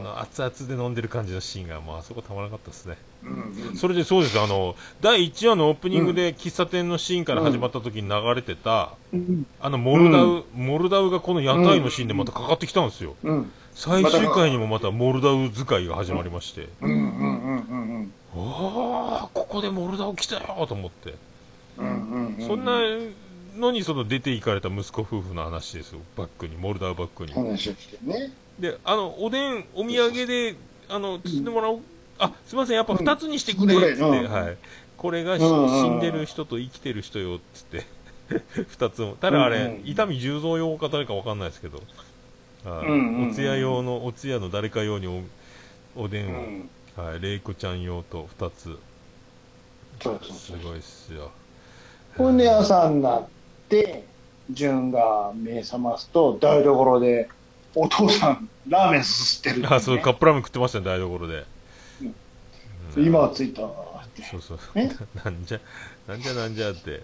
の熱々で飲んでる感じのシーンがもうあそこたまらなかったですね。うんそれでそうです。あの第1話のオープニングで喫茶店のシーンから始まった時に流れてた、うん。あのモルダウ、モルダウがこの屋台のシーンでまたかかってきたんですよ、うん。最終回にもまたモルダウ使いが始まりまして、うんうんうんうんああここでモルダウ来たよと思って、うんうんうん。そんなのにその出て行かれた息子夫婦の話ですよ。バックにモルダウバックに。話をしてね。であのおでんお土産であの包んでもらおう、あすいません。やっぱ2つにしてくれうんっつって、うん。はい、これが死んでる人と生きてる人よっつって。二つも。ただあれ、うんうん伊丹十三用か誰かわかんないですけど、はい。うんうんうんお通夜用の、お通夜の誰か用におおでうんを、ん。はい、玲子ちゃん用と二つ。そうそうそう。すごいっすよ。ほんで朝になって、純が目覚ますと、台所で、お父さん、ラーメンすすってるね、あ、そう、カップラーメン食ってましたね、台所で。うんうん今は着いたわって。そうそう。ねなんじゃ、なんじゃなんじゃって。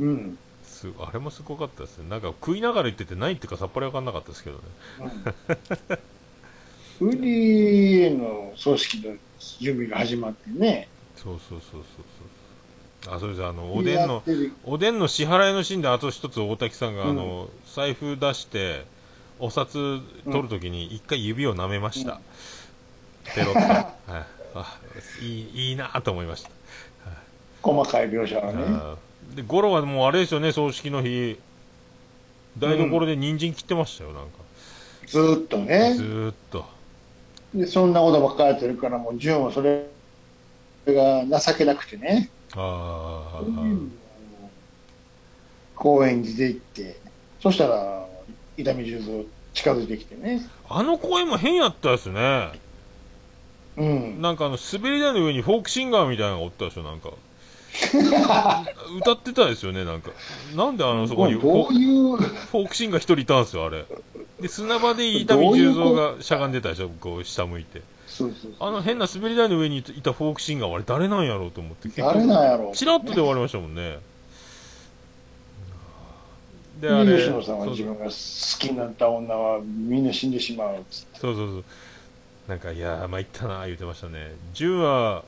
うん。すあれもすごかったですね。なんか食いながら言ってて何言ってるかさっぱりわかんなかったですけどね。うん。ウリへの葬式の準備が始まってね。そうそうそうそうそう。あ、それじゃあの、おでんのおでんの支払いのシーンであと一つ大滝さんが、うんあの、財布出して、お札取るときに一回指を舐めました。ペロッと。はい。あ、いい、いいなと思いました。細かい描写がね。で、ゴロはもうあれですよね、葬式の日。台所で人参切ってましたよ、なんか。ずーっとねず。ーっと。で、そんなことばっかりやってるから、もう純はそれが情けなくてね。ああ、うん公園に出て行って、そしたら、伊丹十三近づいてきてね。あの公演も変やったですね。うん。なんかあの、滑り台の上にフォークシンガーみたいなのがおったでしょ、なんか。歌ってたですよね、なんか。なんであの、そこにフォークシンガー一人いたんですよ、あれ。で、砂場で伊丹十三がしゃがんでたでしょ、こう、下向いて。そうそうあの変な滑り台の上にいたフォークシンガーはあれ誰なんやろうと思って。結誰なんやろう。チラッとで終わりましたもんね。で、であれ、吉野さんは自分が好きになった女はみんな死んでしまうっつって。そうそうそう。なんか、いやー、参ったなー言ってましたね。純は、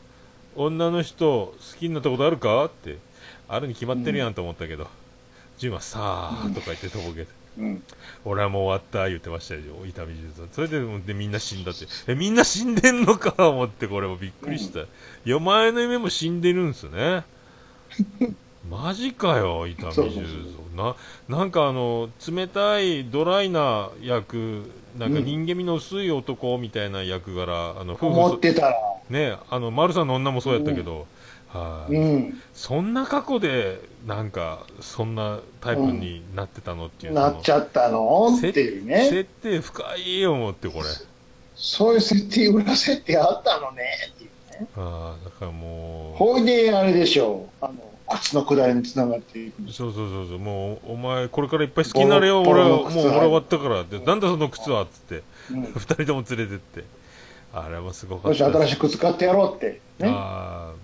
女の人好きになったことあるかって、あるに決まってるやんと思ったけど、純はさあとか言ってとぼけて、うん。俺はもう終わった言ってましたよ、伊丹十三。それででみんな死んだって。え、みんな死んでんのか思って、これもびっくりした。いや、前の夢も死んでるんすね。マジかよ、伊丹十三。な、なんかあの、冷たいドライな役、なんかうん人間味の薄い男みたいな役柄、あの、夫婦思ってたら、そ、ね、あの、丸さんの女もそうやったけど、はい、うん。そんな過去で、なんか、そんなタイプになってたのっていう、なっちゃったの？せっていうね。設定深いよ、思って、これ。そういう設定、裏設定あったのねっていうね。ああ、だからもう、ほいで、あれでしょう。あの、靴の下りにつながっていく。そうそうそうそう、もう、お前、これからいっぱい好きになれよ、俺は、もう俺終わったからって、なんだその靴はっつって、うん。二人とも連れてって。あれもすごかった。新しい靴買ってやろうって。ね。あー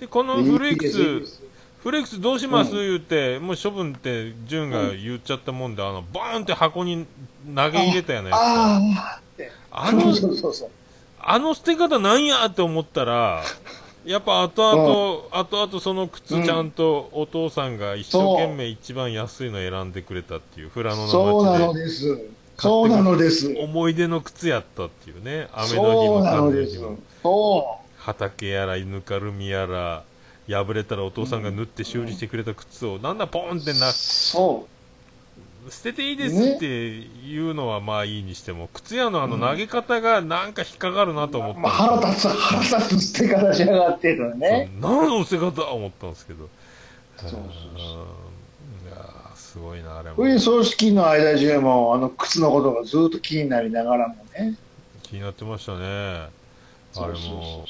で、このフレックス、すフレックスどうします、うん言って、もう処分って、潤が言っちゃったもんで、あの、ボーンって箱に投げ入れたよね。ああの。あの捨て方なんやって思ったら、やっぱ後々、後々その靴ちゃんとお父さんが一生懸命一番安いの選んでくれたっていう、富良野そうなの街で。す。そうなのです。思い出の靴やったっていうね。雨の日もなのです風の日も。。そ畑やらぬかるみやら、破れたらお父さんが縫って修理してくれた靴を、なんだポンってう。な、そ捨てていいですっていうのはまあいいにしても、靴屋のあの投げ方がなんか引っかかるなと思っう。たまあ、腹立つ、腹立つ捨て方しやがってとね。そう何の捨て方思ったんですけど。そうそうそううんいやーすごいな、あれもこ。れ葬式の間中も、あの、靴のことがずっと気になりながらもね。気になってましたね。あれも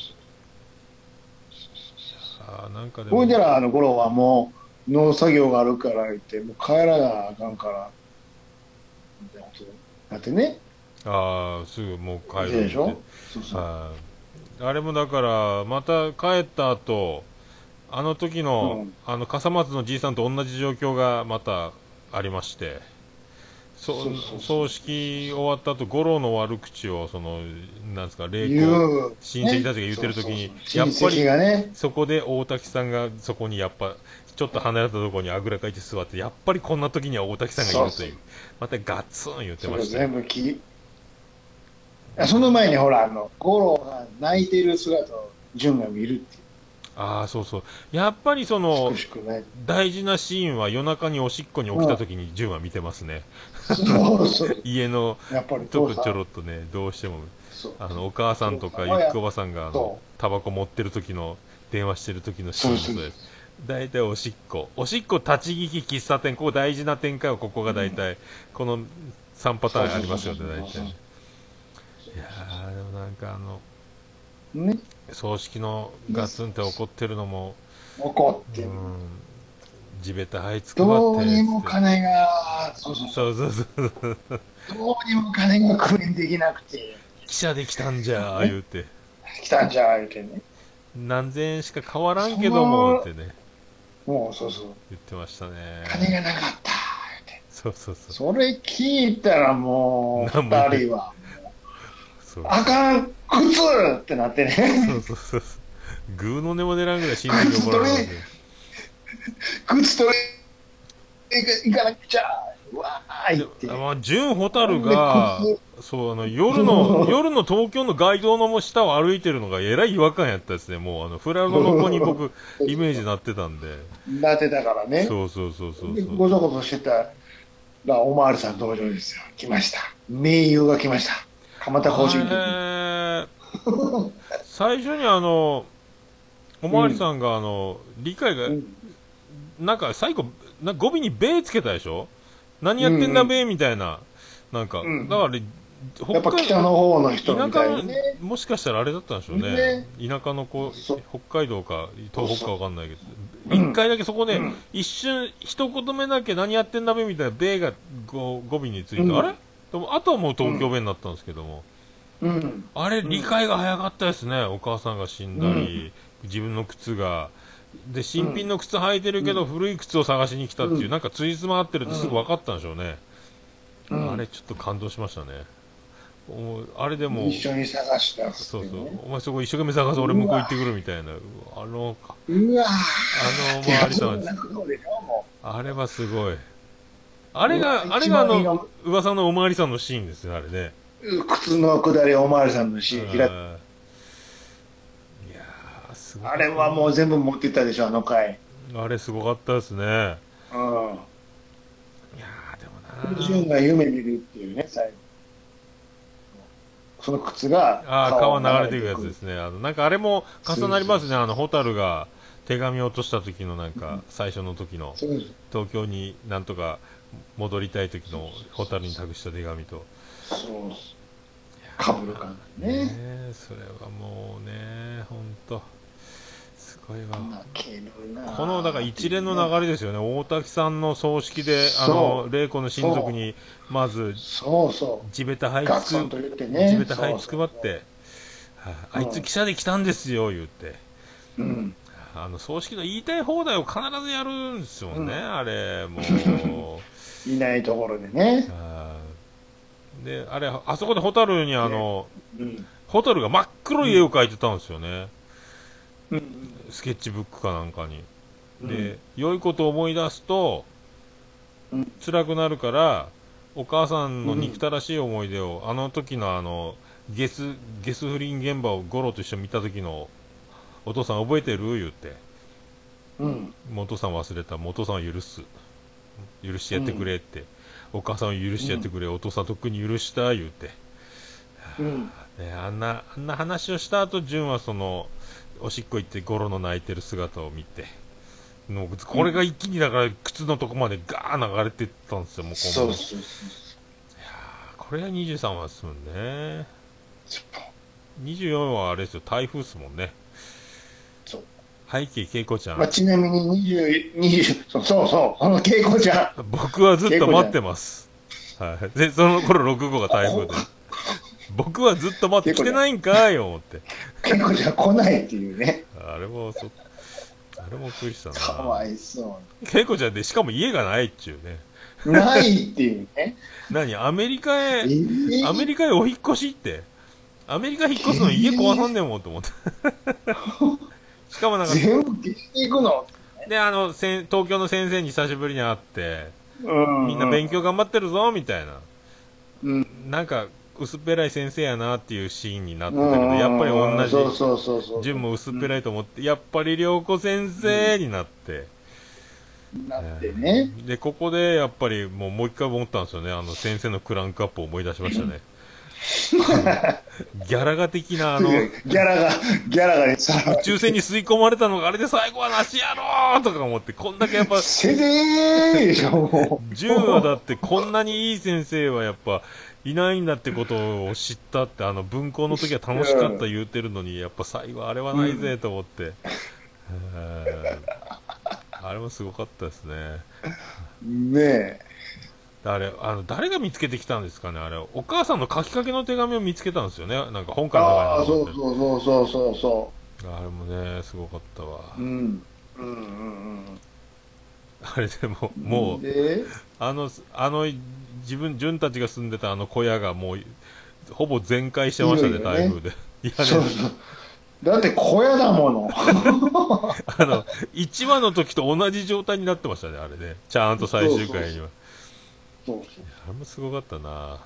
そうそうそう。あーなんかでほいでも、ら、あの頃はもう、農作業があるから言って、もう帰らなあかんから、みたいなことなってね。ああ、すぐもう帰るでしょ？そうそう。はいあれもだから、また帰った後、あの時の、うんあの、笠松のじいさんと同じ状況がまたありまして、そそうそうそう葬式終わった後、五郎の悪口を、その、なんですか、霊言子、う。親戚たちが言ってる時にそうそうそうやっぱりね、そこで大滝さんがそこにやっぱ、ちょっと離れたところにあぐらかいて座って、やっぱりこんな時には大滝さんがいるという、そうそうまたガッツン言ってましたよ全部き、いやその前にほら、あの、五郎が泣いてる姿を純が見るってああ、そうそう。やっぱりそいう、の。大事なシーンは夜中におしっこに起きた時に純は見てますね。家のやっぱりとこちょろっとね、どうしても、あの、お母さんとかゆっくおばさんがあのそ、タバコ持ってる時の、電話してる時のシーンもそうです。大体おしっこ。おしっこ、立ち聞き、喫茶店、ここ大事な展開はここが大体、この3パターンありますよね、大体。いやー、でもなんかあの、ね。葬式のガツンって怒ってるのも、う怒ってる。ん、地べた這いつくばって。どうにも金が、そうそうそう。そうそうそう。どうにも金が工面できなくて、記者できたんじゃー、言うて。来たんじゃ、言うてね。何千円しか変わらんけども、ってね、もう、そうそう。言ってましたね。金がなかった。そうそうそう。それ聞いたらもう、二なんも言え人は、そうあかん、靴ってなってね。そうそうそう。グーの音も出らんぐらい親戚怒られるんで。靴取り、行かなくちゃ、うわーいって。でまあ、純ホタルが、そう、あの、夜の、夜の東京の街道の下を歩いてるのがえらい違和感やったですね。もう、あの、フラノの子に僕、イメージになってたんで。なってたからね。そうそうそうそうそう。でごそごそしてたら、おまわりさん登場ですよ。来ました。名優が来ました。蒲田甲子園最初にあの、おまわりさんが、あの、理解が、うんなんか最後、な語尾に「べ」つけたでしょ？何やってんだうんべみたいな。なんか、うん。だから、やっぱ北の方の人みたいにね。もしかしたらあれだったんでしょうね。ね。田舎の子、北海道か東北かわかんないけど、う。ん。一回だけそこで、うん。一瞬、一言目だけ何やってんだべみたいな、べが語語尾について、うん。あれ？でもあとはもう東京弁になったんですけども、うん。あれ、理解が早かったですね。お母さんが死んだり、自分の靴が、で、新品の靴履いてるけど、古い靴を探しに来たっていう、うん。なんかついつま合ってるってすぐ分かったんでしょうね。うん。あれ、ちょっと感動しましたね。おあれでも、一緒に探したそうそう。お前そこ一生懸命探す、俺向こう行ってくるみたいな、あの、うわあの、ー周りさん、あれはすごい。あれが、あれがあのの、噂のおまわりさんのシーンですね、あれね。う靴の下りおまわりさんのシーンすごい。あれはもう全部持ってったでしょ、あの回。あれすごかったですね。いやうん。ー、でもな純が夢見るっていうね、最後。その靴がああ、川流れていくやつですね。あの、なんかあれも重なりますね。あの、ホタルが手紙を落とした時のなんか、最初の時の、東京になんとか戻りたい時のホタルに託した手紙と。そうかぶる感じね。えそれはもうね、ほんと、すごいわ。泣けるなこの、だから一連の流れですよね。大滝さんの葬式で、あその、う玲子の親族に、まず、そうそ地べた這う。いつく。地べた這いつくばって、はいあいつ記者で来たんですよ、言って。そう。うん。あの、葬式の言いたい放題を必ずやるんですもんね、うんあれ、もう。いないところでね。あーで、あれ、あそこでホタルにあの、うん。ホタルが真っ黒い絵を描いてたんですよね。うん。スケッチブックかなんかに。うんで、良いことを思い出すと、うん辛くなるから、お母さんの憎たらしい思い出を、あの時のあの、ゲス、ゲス不倫現場をゴロと一緒に見た時の、お父さん覚えてる？言って。うん。もうお父さん忘れた。もうお父さんを許す。許してやってくれって。お母さんを許してやってくれ。お父さんとっくに許した、言うて。うん。ね、あんな、あんな話をした後、純はその、おしっこ行ってゴロの泣いてる姿を見て、もうこれが一気にだから靴のとこまでガー流れてったんですよ、もうこのそうそうそう。これが23話ですもんね。そう24話はあれですよ、台風ですもんね。そう。背景恵子ちゃん。まあ、ちなみに20、20、そうそうそう、この恵子ちゃん。僕はずっと待ってます。はい。で、その頃6号が台風で。僕はずっと待って、来てないんかい、思って。恵子ちゃん来ないっていうね。あれも、そ、あれもびっくりしたな。かわいそ恵子ちゃんで、しかも家がないっちゅうね。う。ないっていうね。何？アメリカへ、えー？アメリカへお引っ越しって？アメリカ引っ越すの家壊さんでもと思って。しかもなんか、全部消していくの？で、あの、せん東京の先生に久しぶりに会って、うん。みんな勉強頑張ってるぞ、みたいな。うん。なんか、薄っぺらい先生やなっていうシーンになってたけど、やっぱり同じ。純も薄っぺらいと思って、やっぱり良子先生になって、なってね。で、ここでやっぱりもうもう一回思ったんですよね。あの先生のクランクアップを思い出しましたね。ギャラが的なあの、ギャラが、ギャラがね、さ、宇宙船に吸い込まれたのがあれで最後はなしやろーとか思って、こんだけやっぱ、せぜーでしょ、もう。純はだってこんなにいい先生はやっぱ、いないんだってことを知ったって、あの文校の時は楽しかった言うてるのに、やっぱ最後あれはないぜと思って。えーあれもすごかったですね。ねあれ、あの、誰が見つけてきたんですかねあれ、お母さんの書きかけの手紙を見つけたんですよね。なんか本え。からああ、そうそうそうそうそうそあれもね、すごかったわ。う。うん。うんうんあれでも、うん。もう、で、あの、あの、自分、純たちが住んでたあの小屋がもう、ほぼ全壊してましたね、台風で。いやね、そうそう。だって小屋だもの。あの、1話の時と同じ状態になってましたね、あれね。ちゃんと最終回には。そうあれもすごかったな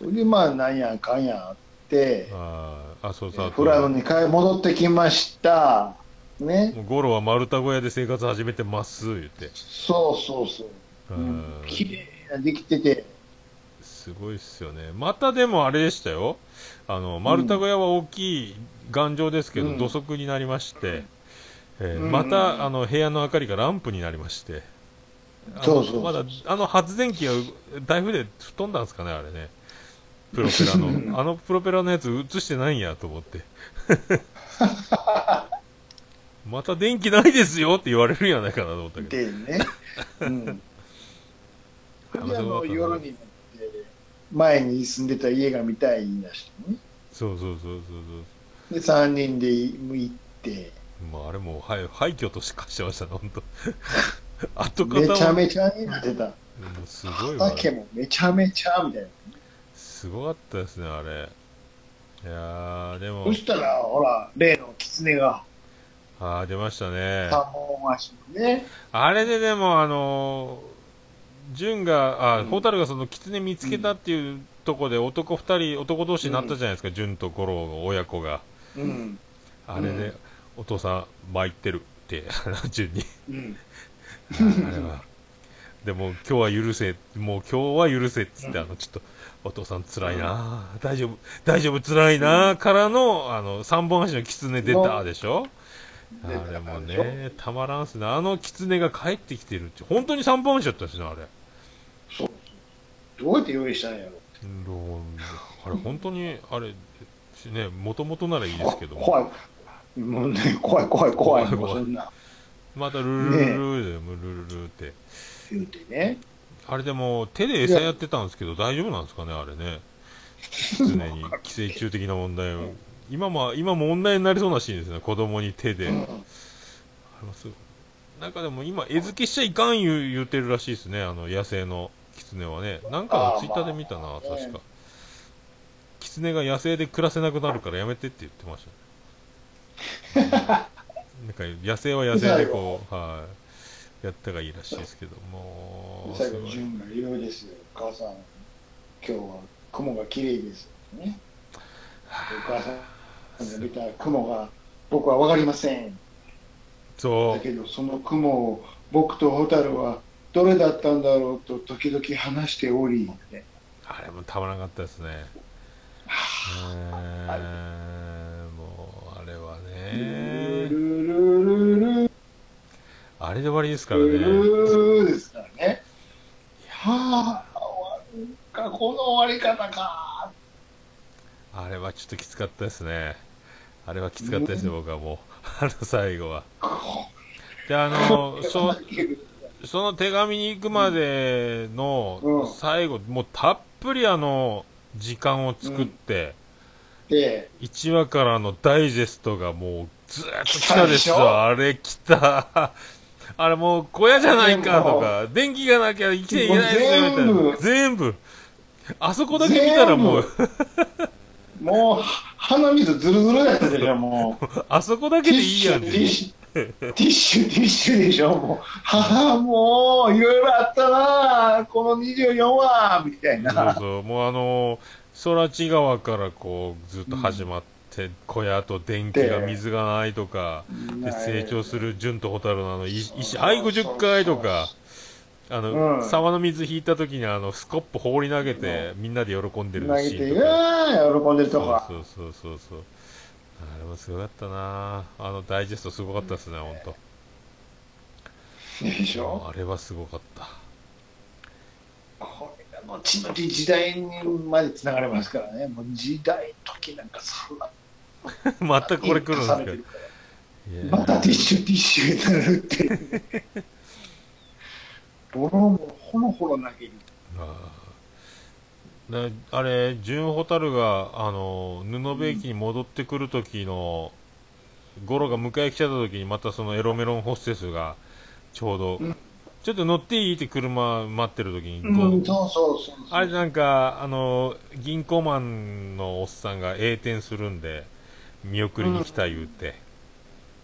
そう。で、まあ、なんやかんやあって、あーあ、そうそう。富良野に帰戻ってきました。ね。ゴロは丸太小屋で生活始めてます、言って。そうそうそう。綺麗なできてて。すごいっすよね。またでもあれでしたよ。あの、丸太小屋は大きい頑丈ですけど、うん土足になりまして、えーうんまた、あの、部屋の明かりがランプになりまして、そうそうまだ、あの発電機が台風で吹っ飛んだんですかね、あれね。プロペラの。あのプロペラのやつ映してないんやと思って。また電気ないですよって言われるんやないかなと思ったけど。でね。うん。あで、あの、夜に前に住んでた家が見たい言い出してね。そうそうそうそうで、3人で行って、そう。まあ、あれもう廃廃墟としかしてましたね、本当跡形めちゃも、もめちゃになってた。うすごいわ。畑もめちゃめちゃみたいな。すごかったですね、あれ。いやー、でもそ、したら、ほら、例の狐が、あー、出ましたね。三本足のね。あれででも、あのー、純が、あ、うんホタルがその狐見つけたっていうとこで男二人、男同士になったじゃないですか、純と五郎親子が。うん。あれで、うんお父さん、参ってるって、純に。うん。あれは。でも、今日は許せ、もう今日は許せっつって、あの、ちょっと、お父さん辛いな、大丈夫、大丈夫辛いな、からの、あの、三本足の狐出たでしょあれもね、たまらんっすね。あの狐が帰ってきてるって、本当に三本足だったんですね、あれ。どうやって用意したんやろ？あれ、本当に、あれ、ね、もともとならいいですけども、怖い。もうね、怖い怖い怖い。怖いもうそんな。またルルルルルルルルって。言うてね。あれでも、手で餌やってたんですけど、大丈夫なんですかね、あれね。常に 寄生虫的な問題を。今も、今も問題になりそうなシーンですね、子供に手で。あれもすごいなんかでも今、餌付けしちゃいかん言う言うてるらしいですね、あの、野生の狐はね。なんかのツイッターで見たな、まあ確か。狐が野生で暮らせなくなるからやめてって言ってましたね。なんか、野生は野生でこう、はい、やったがいいらしいですけども、最後、がですよ。お母さん、今日は雲が綺麗です。ね。お母さんが見た雲が僕は分かりません。そう。だけど、その雲を僕と蛍はどれだったんだろうと時々話しており、ねあれもたまらなかったですね。えーもう、あれはルね、あれで終わりですからね。ですからね。この終わり方か。あれはちょっときつかったですね。あれはきつかったですよ、僕はもう。あの最後は。で、あの、そその手紙に行くまでのうん。最後、もうたっぷりあの、時間を作って、で、1話からのダイジェストがもうずーっと来たでしょ来たでしょ？あれ来た。あれもう小屋じゃないかとか、電気がなきゃ生きていけないですよみたいな。全部。あそこだけ見たらもう、もう、鼻水ズルズルだったでしょ、もう。あそこだけでいいやん。ティッシュ、ティッシュ、ティッシュでしょ、もう。はあ、もう、いろいろあったなこの24話、みたいそうな。そう、もうあのー、空知川からこう、ずっと始まって、小屋と電気が水がないとか、で成長する純と蛍のあの、い石、愛50回とか、あの、うん沢の水引いた時にあの、スコップ放り投げて、みんなで喜んでる投げて、うシーンとか。わー喜んでるとこが。そうそうそうそう。あれもすごかったなあのダイジェストすごかったですね、ほんと。でしょ？あれはすごかった。これが後々時代にまで繋がれますからね。もう時代時なんかそんな。またこれ来るんですけど。またティッシュティッシュになるっていう。ボロもほろほろ投げる。あーねあれ、純ホタルが、あの、布部駅に戻ってくる時の、ゴロが迎え来ちゃった時に、またそのエロメロンホステスが、ちょうど、うん。ちょっと乗っていいって車待ってる時に、うん、こそうそうそう。あれなんか、あの、銀行マンのおっさんが栄転するんで、見送りに来た言うて、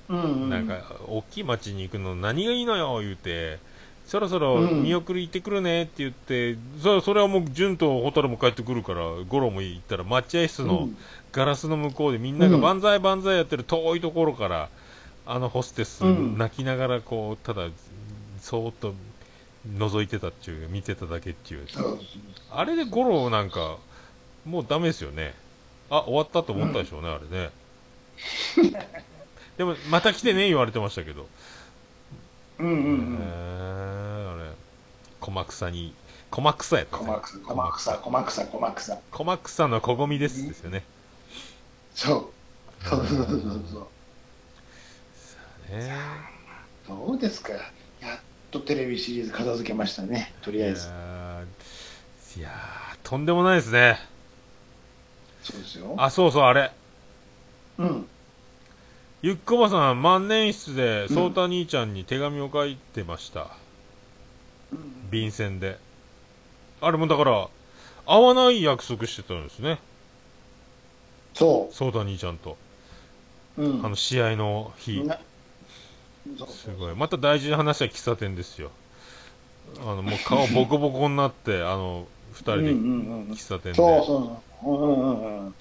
うんうん、なんか、大きい町に行くの何がいいのよ言うて、そろそろうん見送り行ってくるねって言って、そそれはもう、純と蛍も帰ってくるから、五郎も行ったら、待合室のガラスの向こうでみんながうん万歳万歳やってる遠いところから、あのホステス、うん泣きながらこう、ただ、そーっと覗いてたっていう、見てただけっていう。あれで五郎なんか、もうダメですよね。あ、終わったと思ったでしょうね、あれね。でも、また来てね、言われてましたけど。うんうんうん。あれ、駒草に、駒草やったね細草、細草、細草、細草。駒草のこごみですですよね。そう。そうそうそうそうそう。ねどうですか？やっとテレビシリーズ片付けましたね。とりあえず。ーいやーとんでもないですね。そうですよ。あ、そうそう、あれ。うん。ゆっこばさん、万年筆で、そうた兄ちゃんに手紙を書いてました。便箋で。あれもだから、会わない約束してたんですね。そそうた兄ちゃんと。う。うん。あの、試合の日。すごい。また大事な話は喫茶店ですよ。あの、もう顔ボコボコになって、あの、二人で。喫茶店で。そうそう。うんうんうん。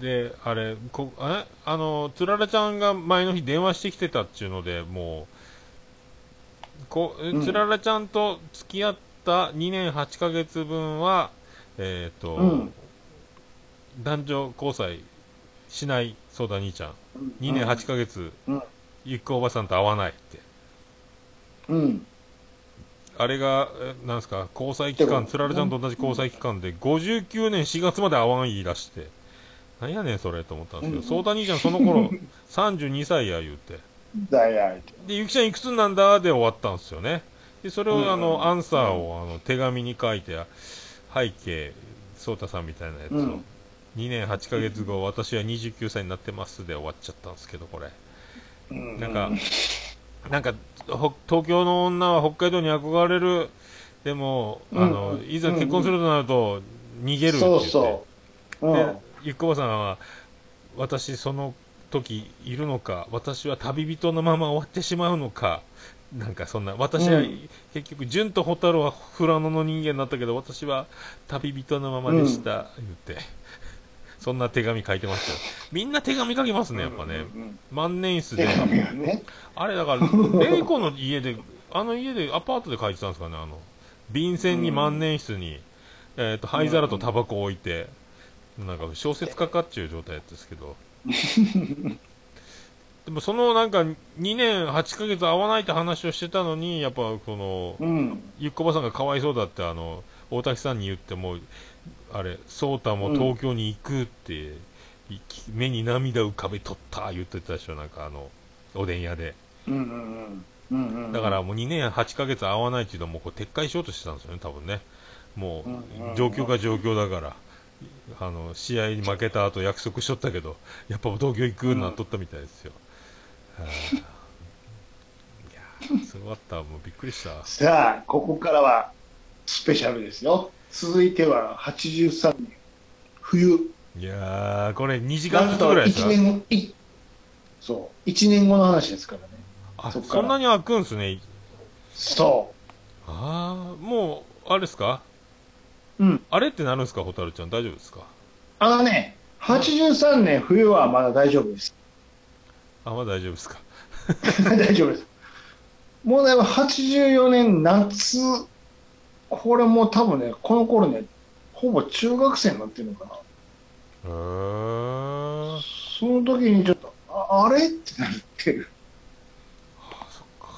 で、あれ、こああの、つららちゃんが前の日電話してきてたっていうので、もう、こうん。つららちゃんと付き合った2年8ヶ月分は、えっ、と、うん。男女交際しない、そうだ兄ちゃん。2年8ヶ月、うん。ゆっこおばさんと会わないって。うん。あれが、えなんですか、交際期間、つららちゃんと同じ交際期間で、59年4月まで会わん言い出して、なんやねんそれと思ったんですけど、うんそうた兄ちゃんその頃、32歳や言うて。だいやいで、ゆきちゃんいくつなんだ？で終わったんですよね。で、それうんをあの、アンサーをあの、手紙に書いて、背景、そうたさんみたいなやつを、うん2年8ヶ月後、私は29歳になってますで終わっちゃったんですけど、これ。うんなんか、なんか、ほ東京の女は北海道に憧れる。でも、あの、うんいざ結婚するとなると、逃げるって言って。そうそう。ゆっこばさんは、私その時いるのか、私は旅人のまま終わってしまうのか、なんかそんな、私は、うん結局、純と蛍は富良野の人間になったけど、私は旅人のままでした、言って。そんな手紙書いてましたよ。みんな手紙書きますね、やっぱね。うんうん万年筆で。ね。あれだから、レイコの家で、あの家で、アパートで書いてたんですかね、あの、便箋に万年筆に、えっ、と、灰皿とタバコを置いて、なんか小説家かっちゅう状態ですけど。でもそのなんか2年8ヶ月会わないって話をしてたのに、やっぱこの、うん。ゆっこばさんがかわいそうだって、あの、大滝さんに言っても、あれ、ソータも東京に行くって、い目に涙浮かべとった言ってたでしょ、なんかあの、おでん屋で。うんうんうん。うんうん。だからもう2年8ヶ月会わないっていうのはもうこう撤回しようとしてたんですよね、多分ね。もうんうんう、状況が状況だから。あの、試合に負けた後約束しとったけど、やっぱ東京行くなっとったみたいですよ。はあいやーすごかった。もうびっくりした。さあ、ここからはスペシャルですよ。続いては83年、冬。いやー、これ2時間ずつなんと1ぐらいですか年後、いそう、1年後の話ですからね。あ、そそんなに開くんすね。そう。あー、もう、あれですか？うん。あれってなるんですか、ホタルちゃん？大丈夫ですか？あのね、83年冬はまだ大丈夫です。あ、まだ大丈夫ですか？大丈夫です。問題は84年夏、これもう多分ね、この頃ね、ほぼ中学生になってるのかな。へー。その時にちょっと、ああれ？ってなってる。あ、そっか。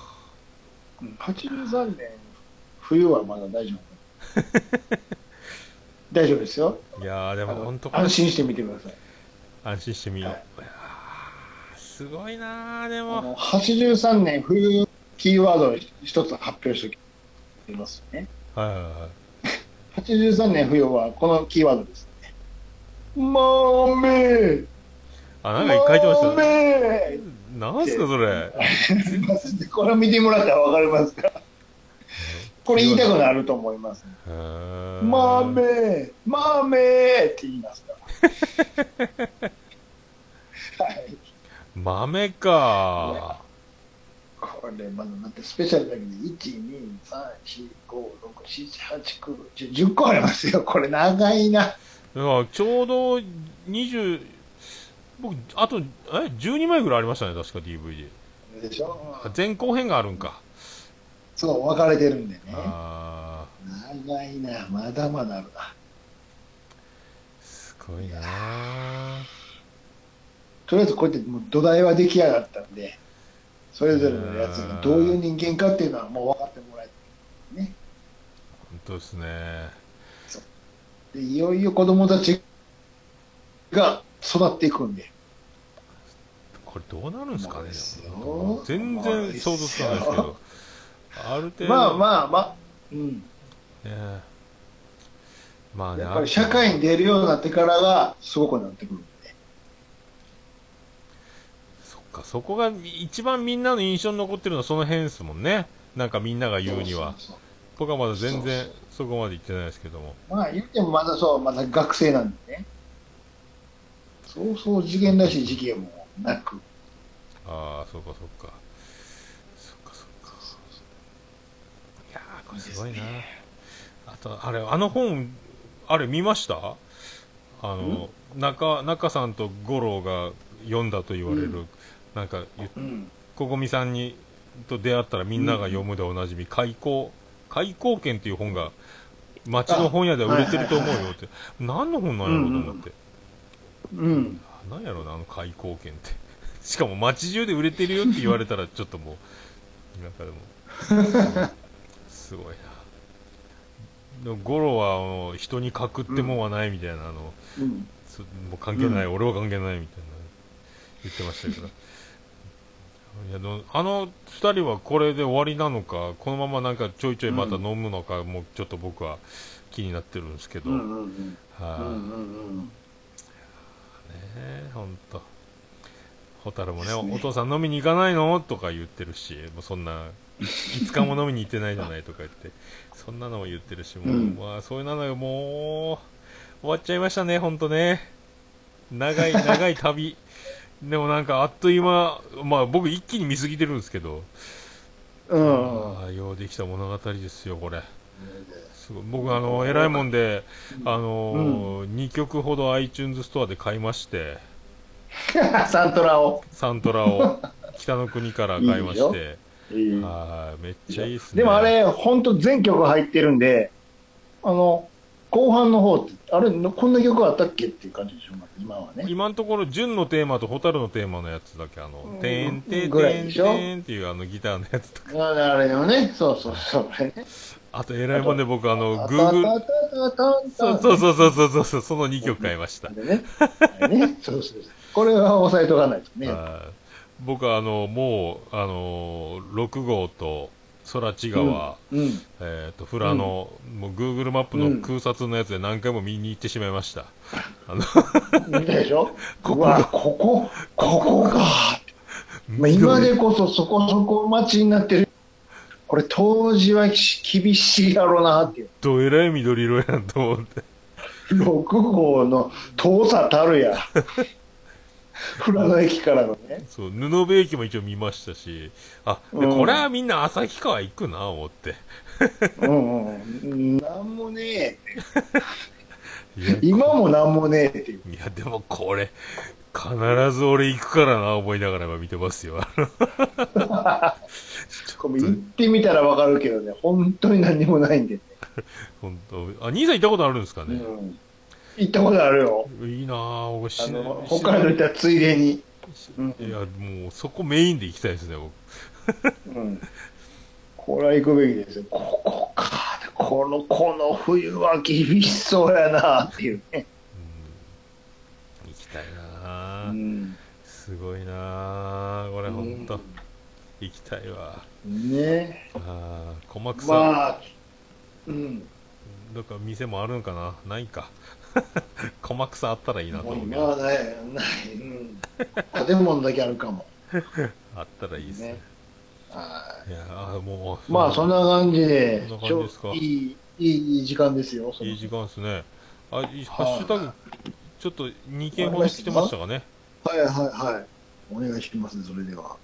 うん83年、冬はまだ大丈夫。大丈夫ですよ。いやー、でも本当安心して見てください。安心してみよう。はいすごいなー、であも。の83年冬キーワードを一つ発表しておきますね。はいはいはい。83年冬はこのキーワードですね。豆あ、なんか書いてました豆なんすか、それ。これ見てもらったらわかりますか？これ言いたくなると思います。へー豆豆って言いますから。はい。豆かこれまだだってスペシャルだけで1、2、3、4、5、6、7、8、9、10, 10個ありますよ。これ長いな。だからちょうど20僕あとえ12枚ぐらいありましたね確か DVD でしょ前後編があるんか、そう、分かれてるんでね。あ長いな。まだまだあるな。ーすごいなーとりあえずこうやってもう土台は出来上がったんで、それぞれのやつがどういう人間かっていうのはもう分かってもらえてね。本当ですねでいよいよ子供たちが育っていくんで。これどうなるんですかね全然想像つかないですけどある程度まあまあまあ、うん。ねまあねやっぱり社会に出るようになってからがすごくなってくるんで。そっかそこが一番みんなの印象に残ってるのはその辺ですもんねなんかみんなが言うには僕はまだ全然そこまで行ってないですけどもまあ言ってもまだそう、まだ学生なんでね。そうそう次元らしい事件もなく。ああそうかそうかそっかそっかいやーこれすごいな、あとあれあの本あれ見ました？あの中中さんと五郎が読んだと言われる、うん。なんかゆうん。ここみさんにと出会ったらみんなが読むでおなじみ「開口開口券」っていう本が町の本屋では売れてると思うよって、何の本なんやろうと思って、うん。あなんやろうなあの開口券って。しかも街中で売れてるよって言われたらちょっともうなんかでも すごいな。でもゴロは人にかくってもんはないみたいな、あのうん。そもう関係ない、う俺は関係ないみたいな言ってましたけど。いやあの2人はこれで終わりなのかこのままなんかちょいちょいまた飲むのか、もうちょっと僕は気になってるんですけど、うんうはい、んうん。うんうん。ねえほんと。蛍もねお父さん飲みに行かないの？とか言ってるしもうそんない5日も飲みに行ってないじゃないとか言ってそんなのも言ってるしもう、うん。まあ、そういうのがもう終わっちゃいましたねほんとね。長い長い旅。でもなんかあっという間まあ僕一気に見過ぎてるんですけど、うん。ようできた物語ですよこれ。すごい。僕あの偉いもんであの2曲ほど iTunes ストアで買いまして。サントラを。サントラを。北の国から買いましてはいめっちゃいいっすねでもあれ、本当全曲入ってるんで、あの、後半の方って、あれ、こんな曲あったっけっていう感じでしょ、今はね。今のところ純のテーマと蛍のテーマのやつだけあのうん「てんてんてんてん」っていうあのギターのやつとかああれよね。そうそうそう。ねあと偉いもんで僕あのタタ Google タタタンそうそうそうそうそうそうその2曲買いましたね。そうそうそう。これは押さえとかないとね。はい僕はあのもうあの6号と空知川、うん。えー、と富良野、もう Google マップの空撮のやつで何回も見に行ってしまいました、あの見たでしょ？ここここ、ここか。まあ、今でこそそこそこ街になってる。これ当時はき厳しいやろなっていう。どえらい緑色やんと思って6号の遠さたるや。富良野駅からのね。そう布部駅も一応見ましたしあでうんこれはみんな旭川行くな思ってうんうん。なんもねえ って。今もなんもねえっていう。いやでもこれ必ず俺行くからな、思いながら今見てますよ。行ってみたらわかるけどね、本当に何にもないんでね。本当あ、兄さん行ったことあるんですかね、うん。行ったことあるよ。いいなぁ、僕あしの、知北海道行ったらついでに。うんいや、もうそこメインで行きたいですね、僕。うん。これは行くべきですよ。ここか。この、この冬は厳しそうやなっていうね。行きたいなぁ、うん。すごいなぁ、これほんと。行きたいわ。ねあー、小幕さん、まあ、うん。どっか店もあるのかな？ないか。小幕さんあったらいいなと思うけど。今はない、ない。うん。建物だけあるかも。あったらいいですね。ね。はいやーもう。まあ、そんな感じでいい、いい時間ですよ。いい時間ですね。あ、いハッシュタグ、ちょっと2件ほど来てましたかね？はいはいはい。お願いします、それでは。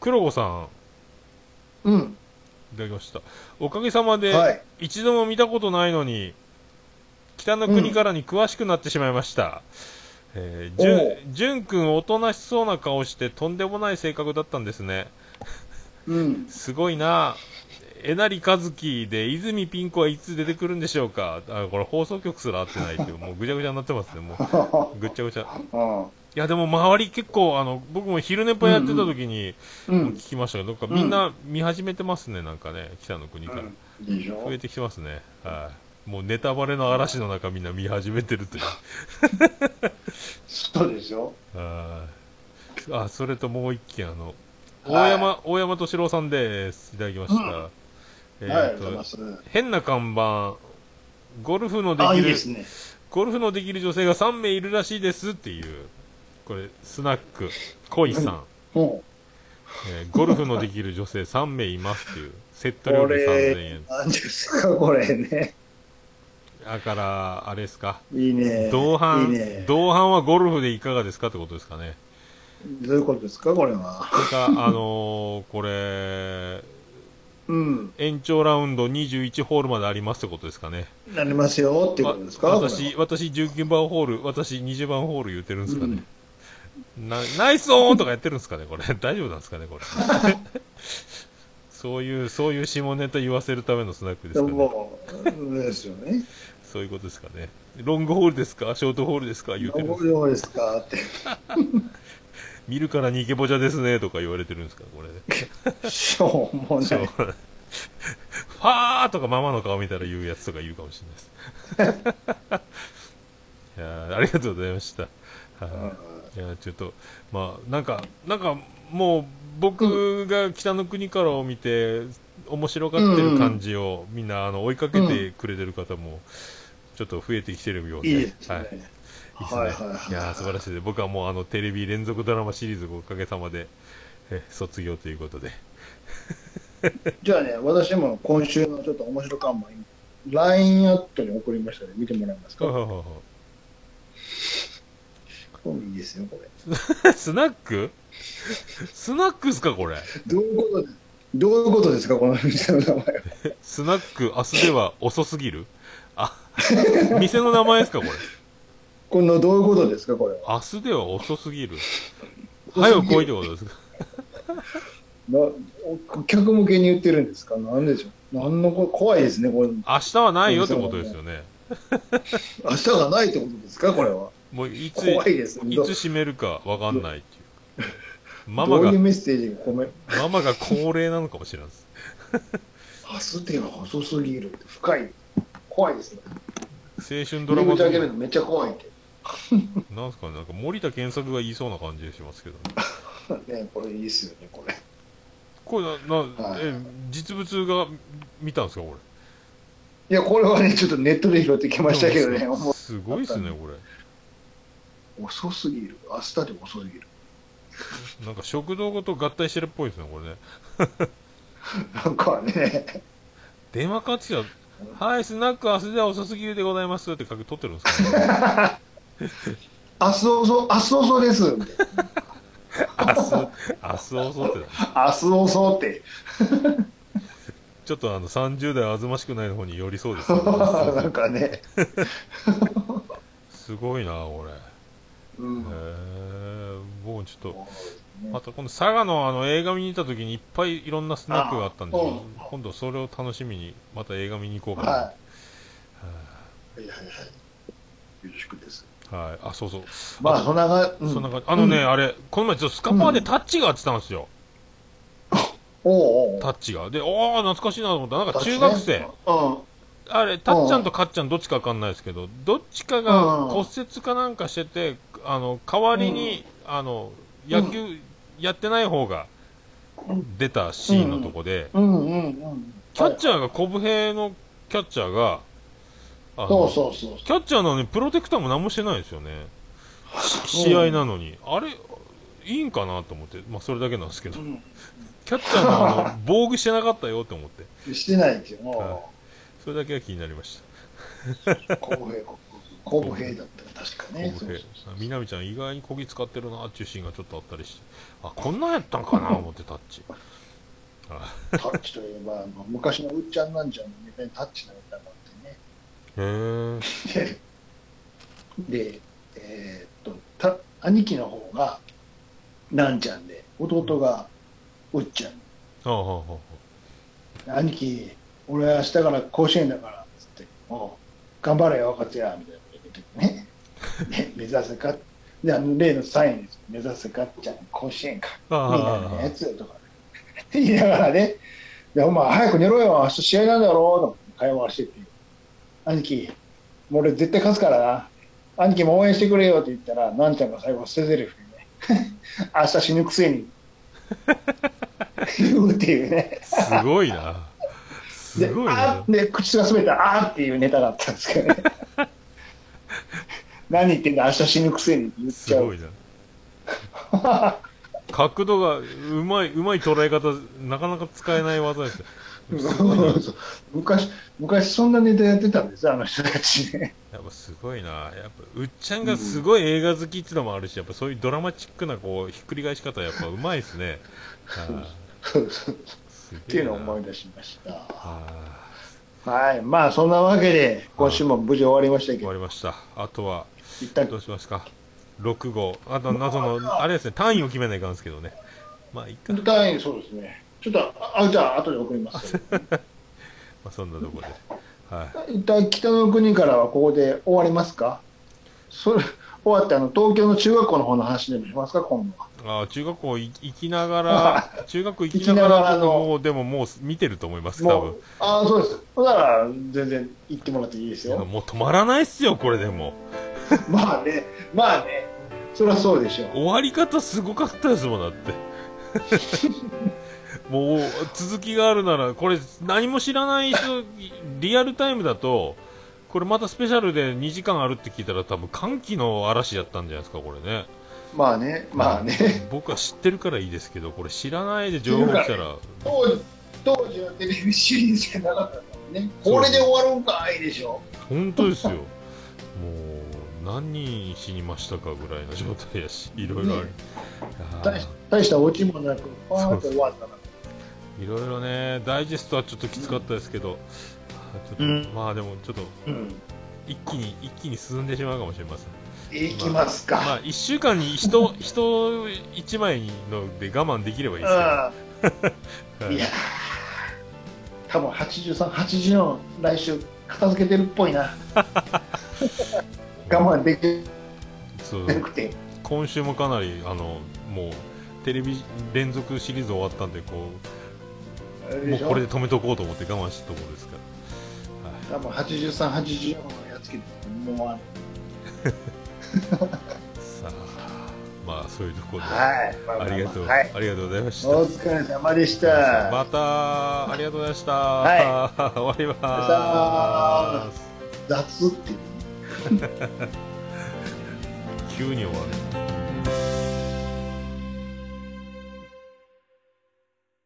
黒子さん、うん。いただきました。おかげさまで、はい。一度も見たことないのに、北の国からに詳しくなってしまいました。えー、じゅんじゅんくんおとなしそうな顔してとんでもない性格だったんですね。うん。すごいなえなりかずきで泉ピン子はいつ出てくるんでしょうかあ、これ放送局すら合ってないっていう、もうぐちゃぐちゃになってますね、もう。ぐっちゃぐちゃ。い うん。や、でも周り結構、あの、僕も昼寝ぽやってた時に、うん。聞きましたけど、なんかみんな見始めてますね、なんかね、北の国から。でしょ増えてきてますね。はい。もうネタバレの嵐の中みんな見始めてるという。そうでしょ？はいあ、それともう一件、あの、はい大山、大山敏郎さんです。いただきました。えはい、あーと、りがとうござい。変な看板、ゴルフのできる、ね。ゴルフのできる女性が3名いるらしいですっていう、これ、スナック、恋さん、もえーゴルフのできる女性3名いますっていう、セッう、ト料こ理3000れ円、。何ですか、これね。だから、あれですか、いいね。同伴、いいね。同伴はゴルフでいかがですかってことですかね？どういうことですか、これは。それか、あのーこれ、うん。延長ラウンド21ホールまでありますってことですかね？なりますよっていうことですか？わ私、私19番ホール、私20番ホール言ってるんですかね？なナイスオンとかやってるんですかね、これ。大丈夫なんですかね、これ。そういう、そういう下ネタ言わせるためのスナックですかね？もう、ですよね。そういうことですかね。ロングホールですか？ショートホールですか？言ってるんですどうですか？って。見るからにイケボジャですねとか言われてるんですか？これ。しょうもない。ファーとかママの顔見たら言うやつとか言うかもしれないです。いやーありがとうございました。はいいやちょっと、まあ、なんか、なんか、もう、僕が北の国からを見て、面白がってる感じを、みんな、あの、追いかけてくれてる方も、ちょっと増えてきてるようで。いいですね。はい。はいはいはいいやー素晴らしいです。僕はもう、あの、テレビ連続ドラマシリーズおかげさまで、え、卒業ということで。じゃあね、私も今週のちょっと面白看板、LINE アットに送りましたので、見てもらえますか？ははははこれいいですよ、これ。スナック？スナックっすか、これ？どういうことですどういうことですか、この店の名前は？スナック、明日では遅すぎる？あ、店の名前ですか、これ？このどういうことですか、これは？明日では遅すぎる。早く来いってことですか？なお客向けに言ってるんですか？なんでしょう？なんのこ怖いですね、これ。明日はないよってことですよね。明日がないってことですか、これは？もういつ、怖いですね。いどつ閉めるかわかんないっていう。ママがどういう、メッセージが込め、ママが高齢なのかもしれないです。明日では遅すぎる深い。怖いですね。青春ドラマめっちゃ怖いって。なんすかね、なんか森田健作が言いそうな感じがしますけどね。ね、これいいっすよね、これ。これな、な、はいえ、実物が見たんですか、こいや、これはね、ちょっとネットで拾ってきれ。ましたけどね、もすごいっすね、これ。う遅すぎる。明日でも遅すぎる。なんか食堂ごと合体してるっぽいですね、これね。なんかね、電話かかってきたはい、スナック明日では遅すぎるでございますって書き取ってるんですか、ね、明日遅、明日遅です。明日、明日遅ってだ。明日遅って。ちょっとあの、30代あずましくないの方に寄りそうです、ね。なんかね、すごいな、これ。うんへえ僕もちょっとねまた今度佐賀のあの映画見に行った時にいっぱいいろんなスナックがあったんですけどあ。今度それを楽しみにまた映画見に行こうかな、はい。はい。はいはい。よろしくです。はい、あそうそう。まあ、とそんなが、うん。そんな感じ。あのね、うん。あれこの前ちょっとスカパーでタッチが当てたんですよ、おうタッチが。でおお懐かしいなと思った。らなんか中学生、うん。あれタッちゃんとカッちゃんどっちかわかんないですけどどっちかが骨折かなんかしててあの代わりに、あの野球やってない方が出たシーンのとこで。キャッチャーが、コブヘのキャッチャーが、そうそうそう。キャッチャーなのにプロテクターも何もしてないですよね。し試合なのに。あれ、いいんかなと思って、まあそれだけなんですけど、うキャッチャーのあの防具してなかったよと思って、ん。してないですよ。はいもそれだけが気になりましう、公平、公平だったら確かた。ね。みなみちゃん意外にこぎ使ってるなっていうシーンがちょっとあったりして、あ、こんなんやったんかな？思ってタッチ。あタッチといえば、昔のうっちゃんなんちゃんのネタにタッチのネタがあってね。へえ。で、でえーっと、た兄貴の方がなんちゃんで、弟がうっちゃん。はあはあはあ兄貴、俺は明日から甲子園だから、つって、おう頑張れよ、若津や、みたいね。で、目指せか、で、あの例のサインです。目指せか？っちゃん、甲子園か、あみたいなやつとか、言いながらね、で、お前早く寝ろよ、明日試合なんだろう、と会話してて、兄貴、もう俺絶対勝つからな。兄貴も応援してくれよって言ったら、なんちゃんが最後捨て台詞でね、明日死ぬくせに、言うっていうね。すごいな。ですごいな。で口が滑ったあーっていうネタがあったんですけどね何言ってんだ明日死ぬくせに言っちゃうすごいな。角度がうまい、うまい捉え方、なかなか使えない技ですよ。す 昔昔そんなネタやってたんですよあの人たちね っぱすごいな。やっぱ、うっちゃんがすごい映画好きっていうのもあるし、やっぱそういうドラマチックな、こう、ひっくり返し方、やっぱうまいですね。はそうそうってげえないうのを思い出しましたははいまあそんなわけで今週も無事終わりましたけい終わどりました。あとは、一旦どうしますか？6号。あと、謎の、あれですね、単位を決めないかんですけどね。まあ、いい単位そうですねちょっとあじゃあ後で送ります あ、そんなところで。はい。一旦北の国からはここで終わりますか？それ終わってあの東京の中学校の方の話でもしますか？今度はあー中学校い行きながら、中学校行きながら、のでももう見てると思います、多分。ああそうですだから全然行ってもらっていいですよもう止まらないっすよ、これでも。まあねまあね。そりゃそうでしょう。終わり方すごかったですもん、だって。もう、続きがあるなら、これ、何も知らない人、リアルタイムだと、これまたスペシャルで2時間あるって聞いたら多分歓喜の嵐やったんじゃないですか、これね。まあねまあね。僕は知ってるからいいですけど、これ知らないで情報来たら、当時当時はテレビシリーズしかなかったからね。これで終わるんかいでしょ。本当ですよ。もう、何人死にましたかぐらいの状態やし、いろいろある。大したオチもなくパーンと終わったいろいろね、ダイジェストはちょっときつかったですけど、ちょっとうんまあでもちょっとうん。一気に、一気に進んでしまうかもしれません。いきますか、まあ、一週間に人、人一枚ので我慢できればいいですけど。はい。うんいやー。多分83、84来週片付けてるっぽいな 我慢できなくて今週もかなり、あの、もう、テレビ連続シリーズ終わったんで、こう、もうこれで止めとこうと思って我慢したところですから。はい多分83、84のやつけてもうあさあ、まあ、そういうところで、はい、まあまあまありがとう、はい、ありがとうございました。お疲れ様でした。また、ありがとうございました。は 終わります。雑っていう。急に終わる。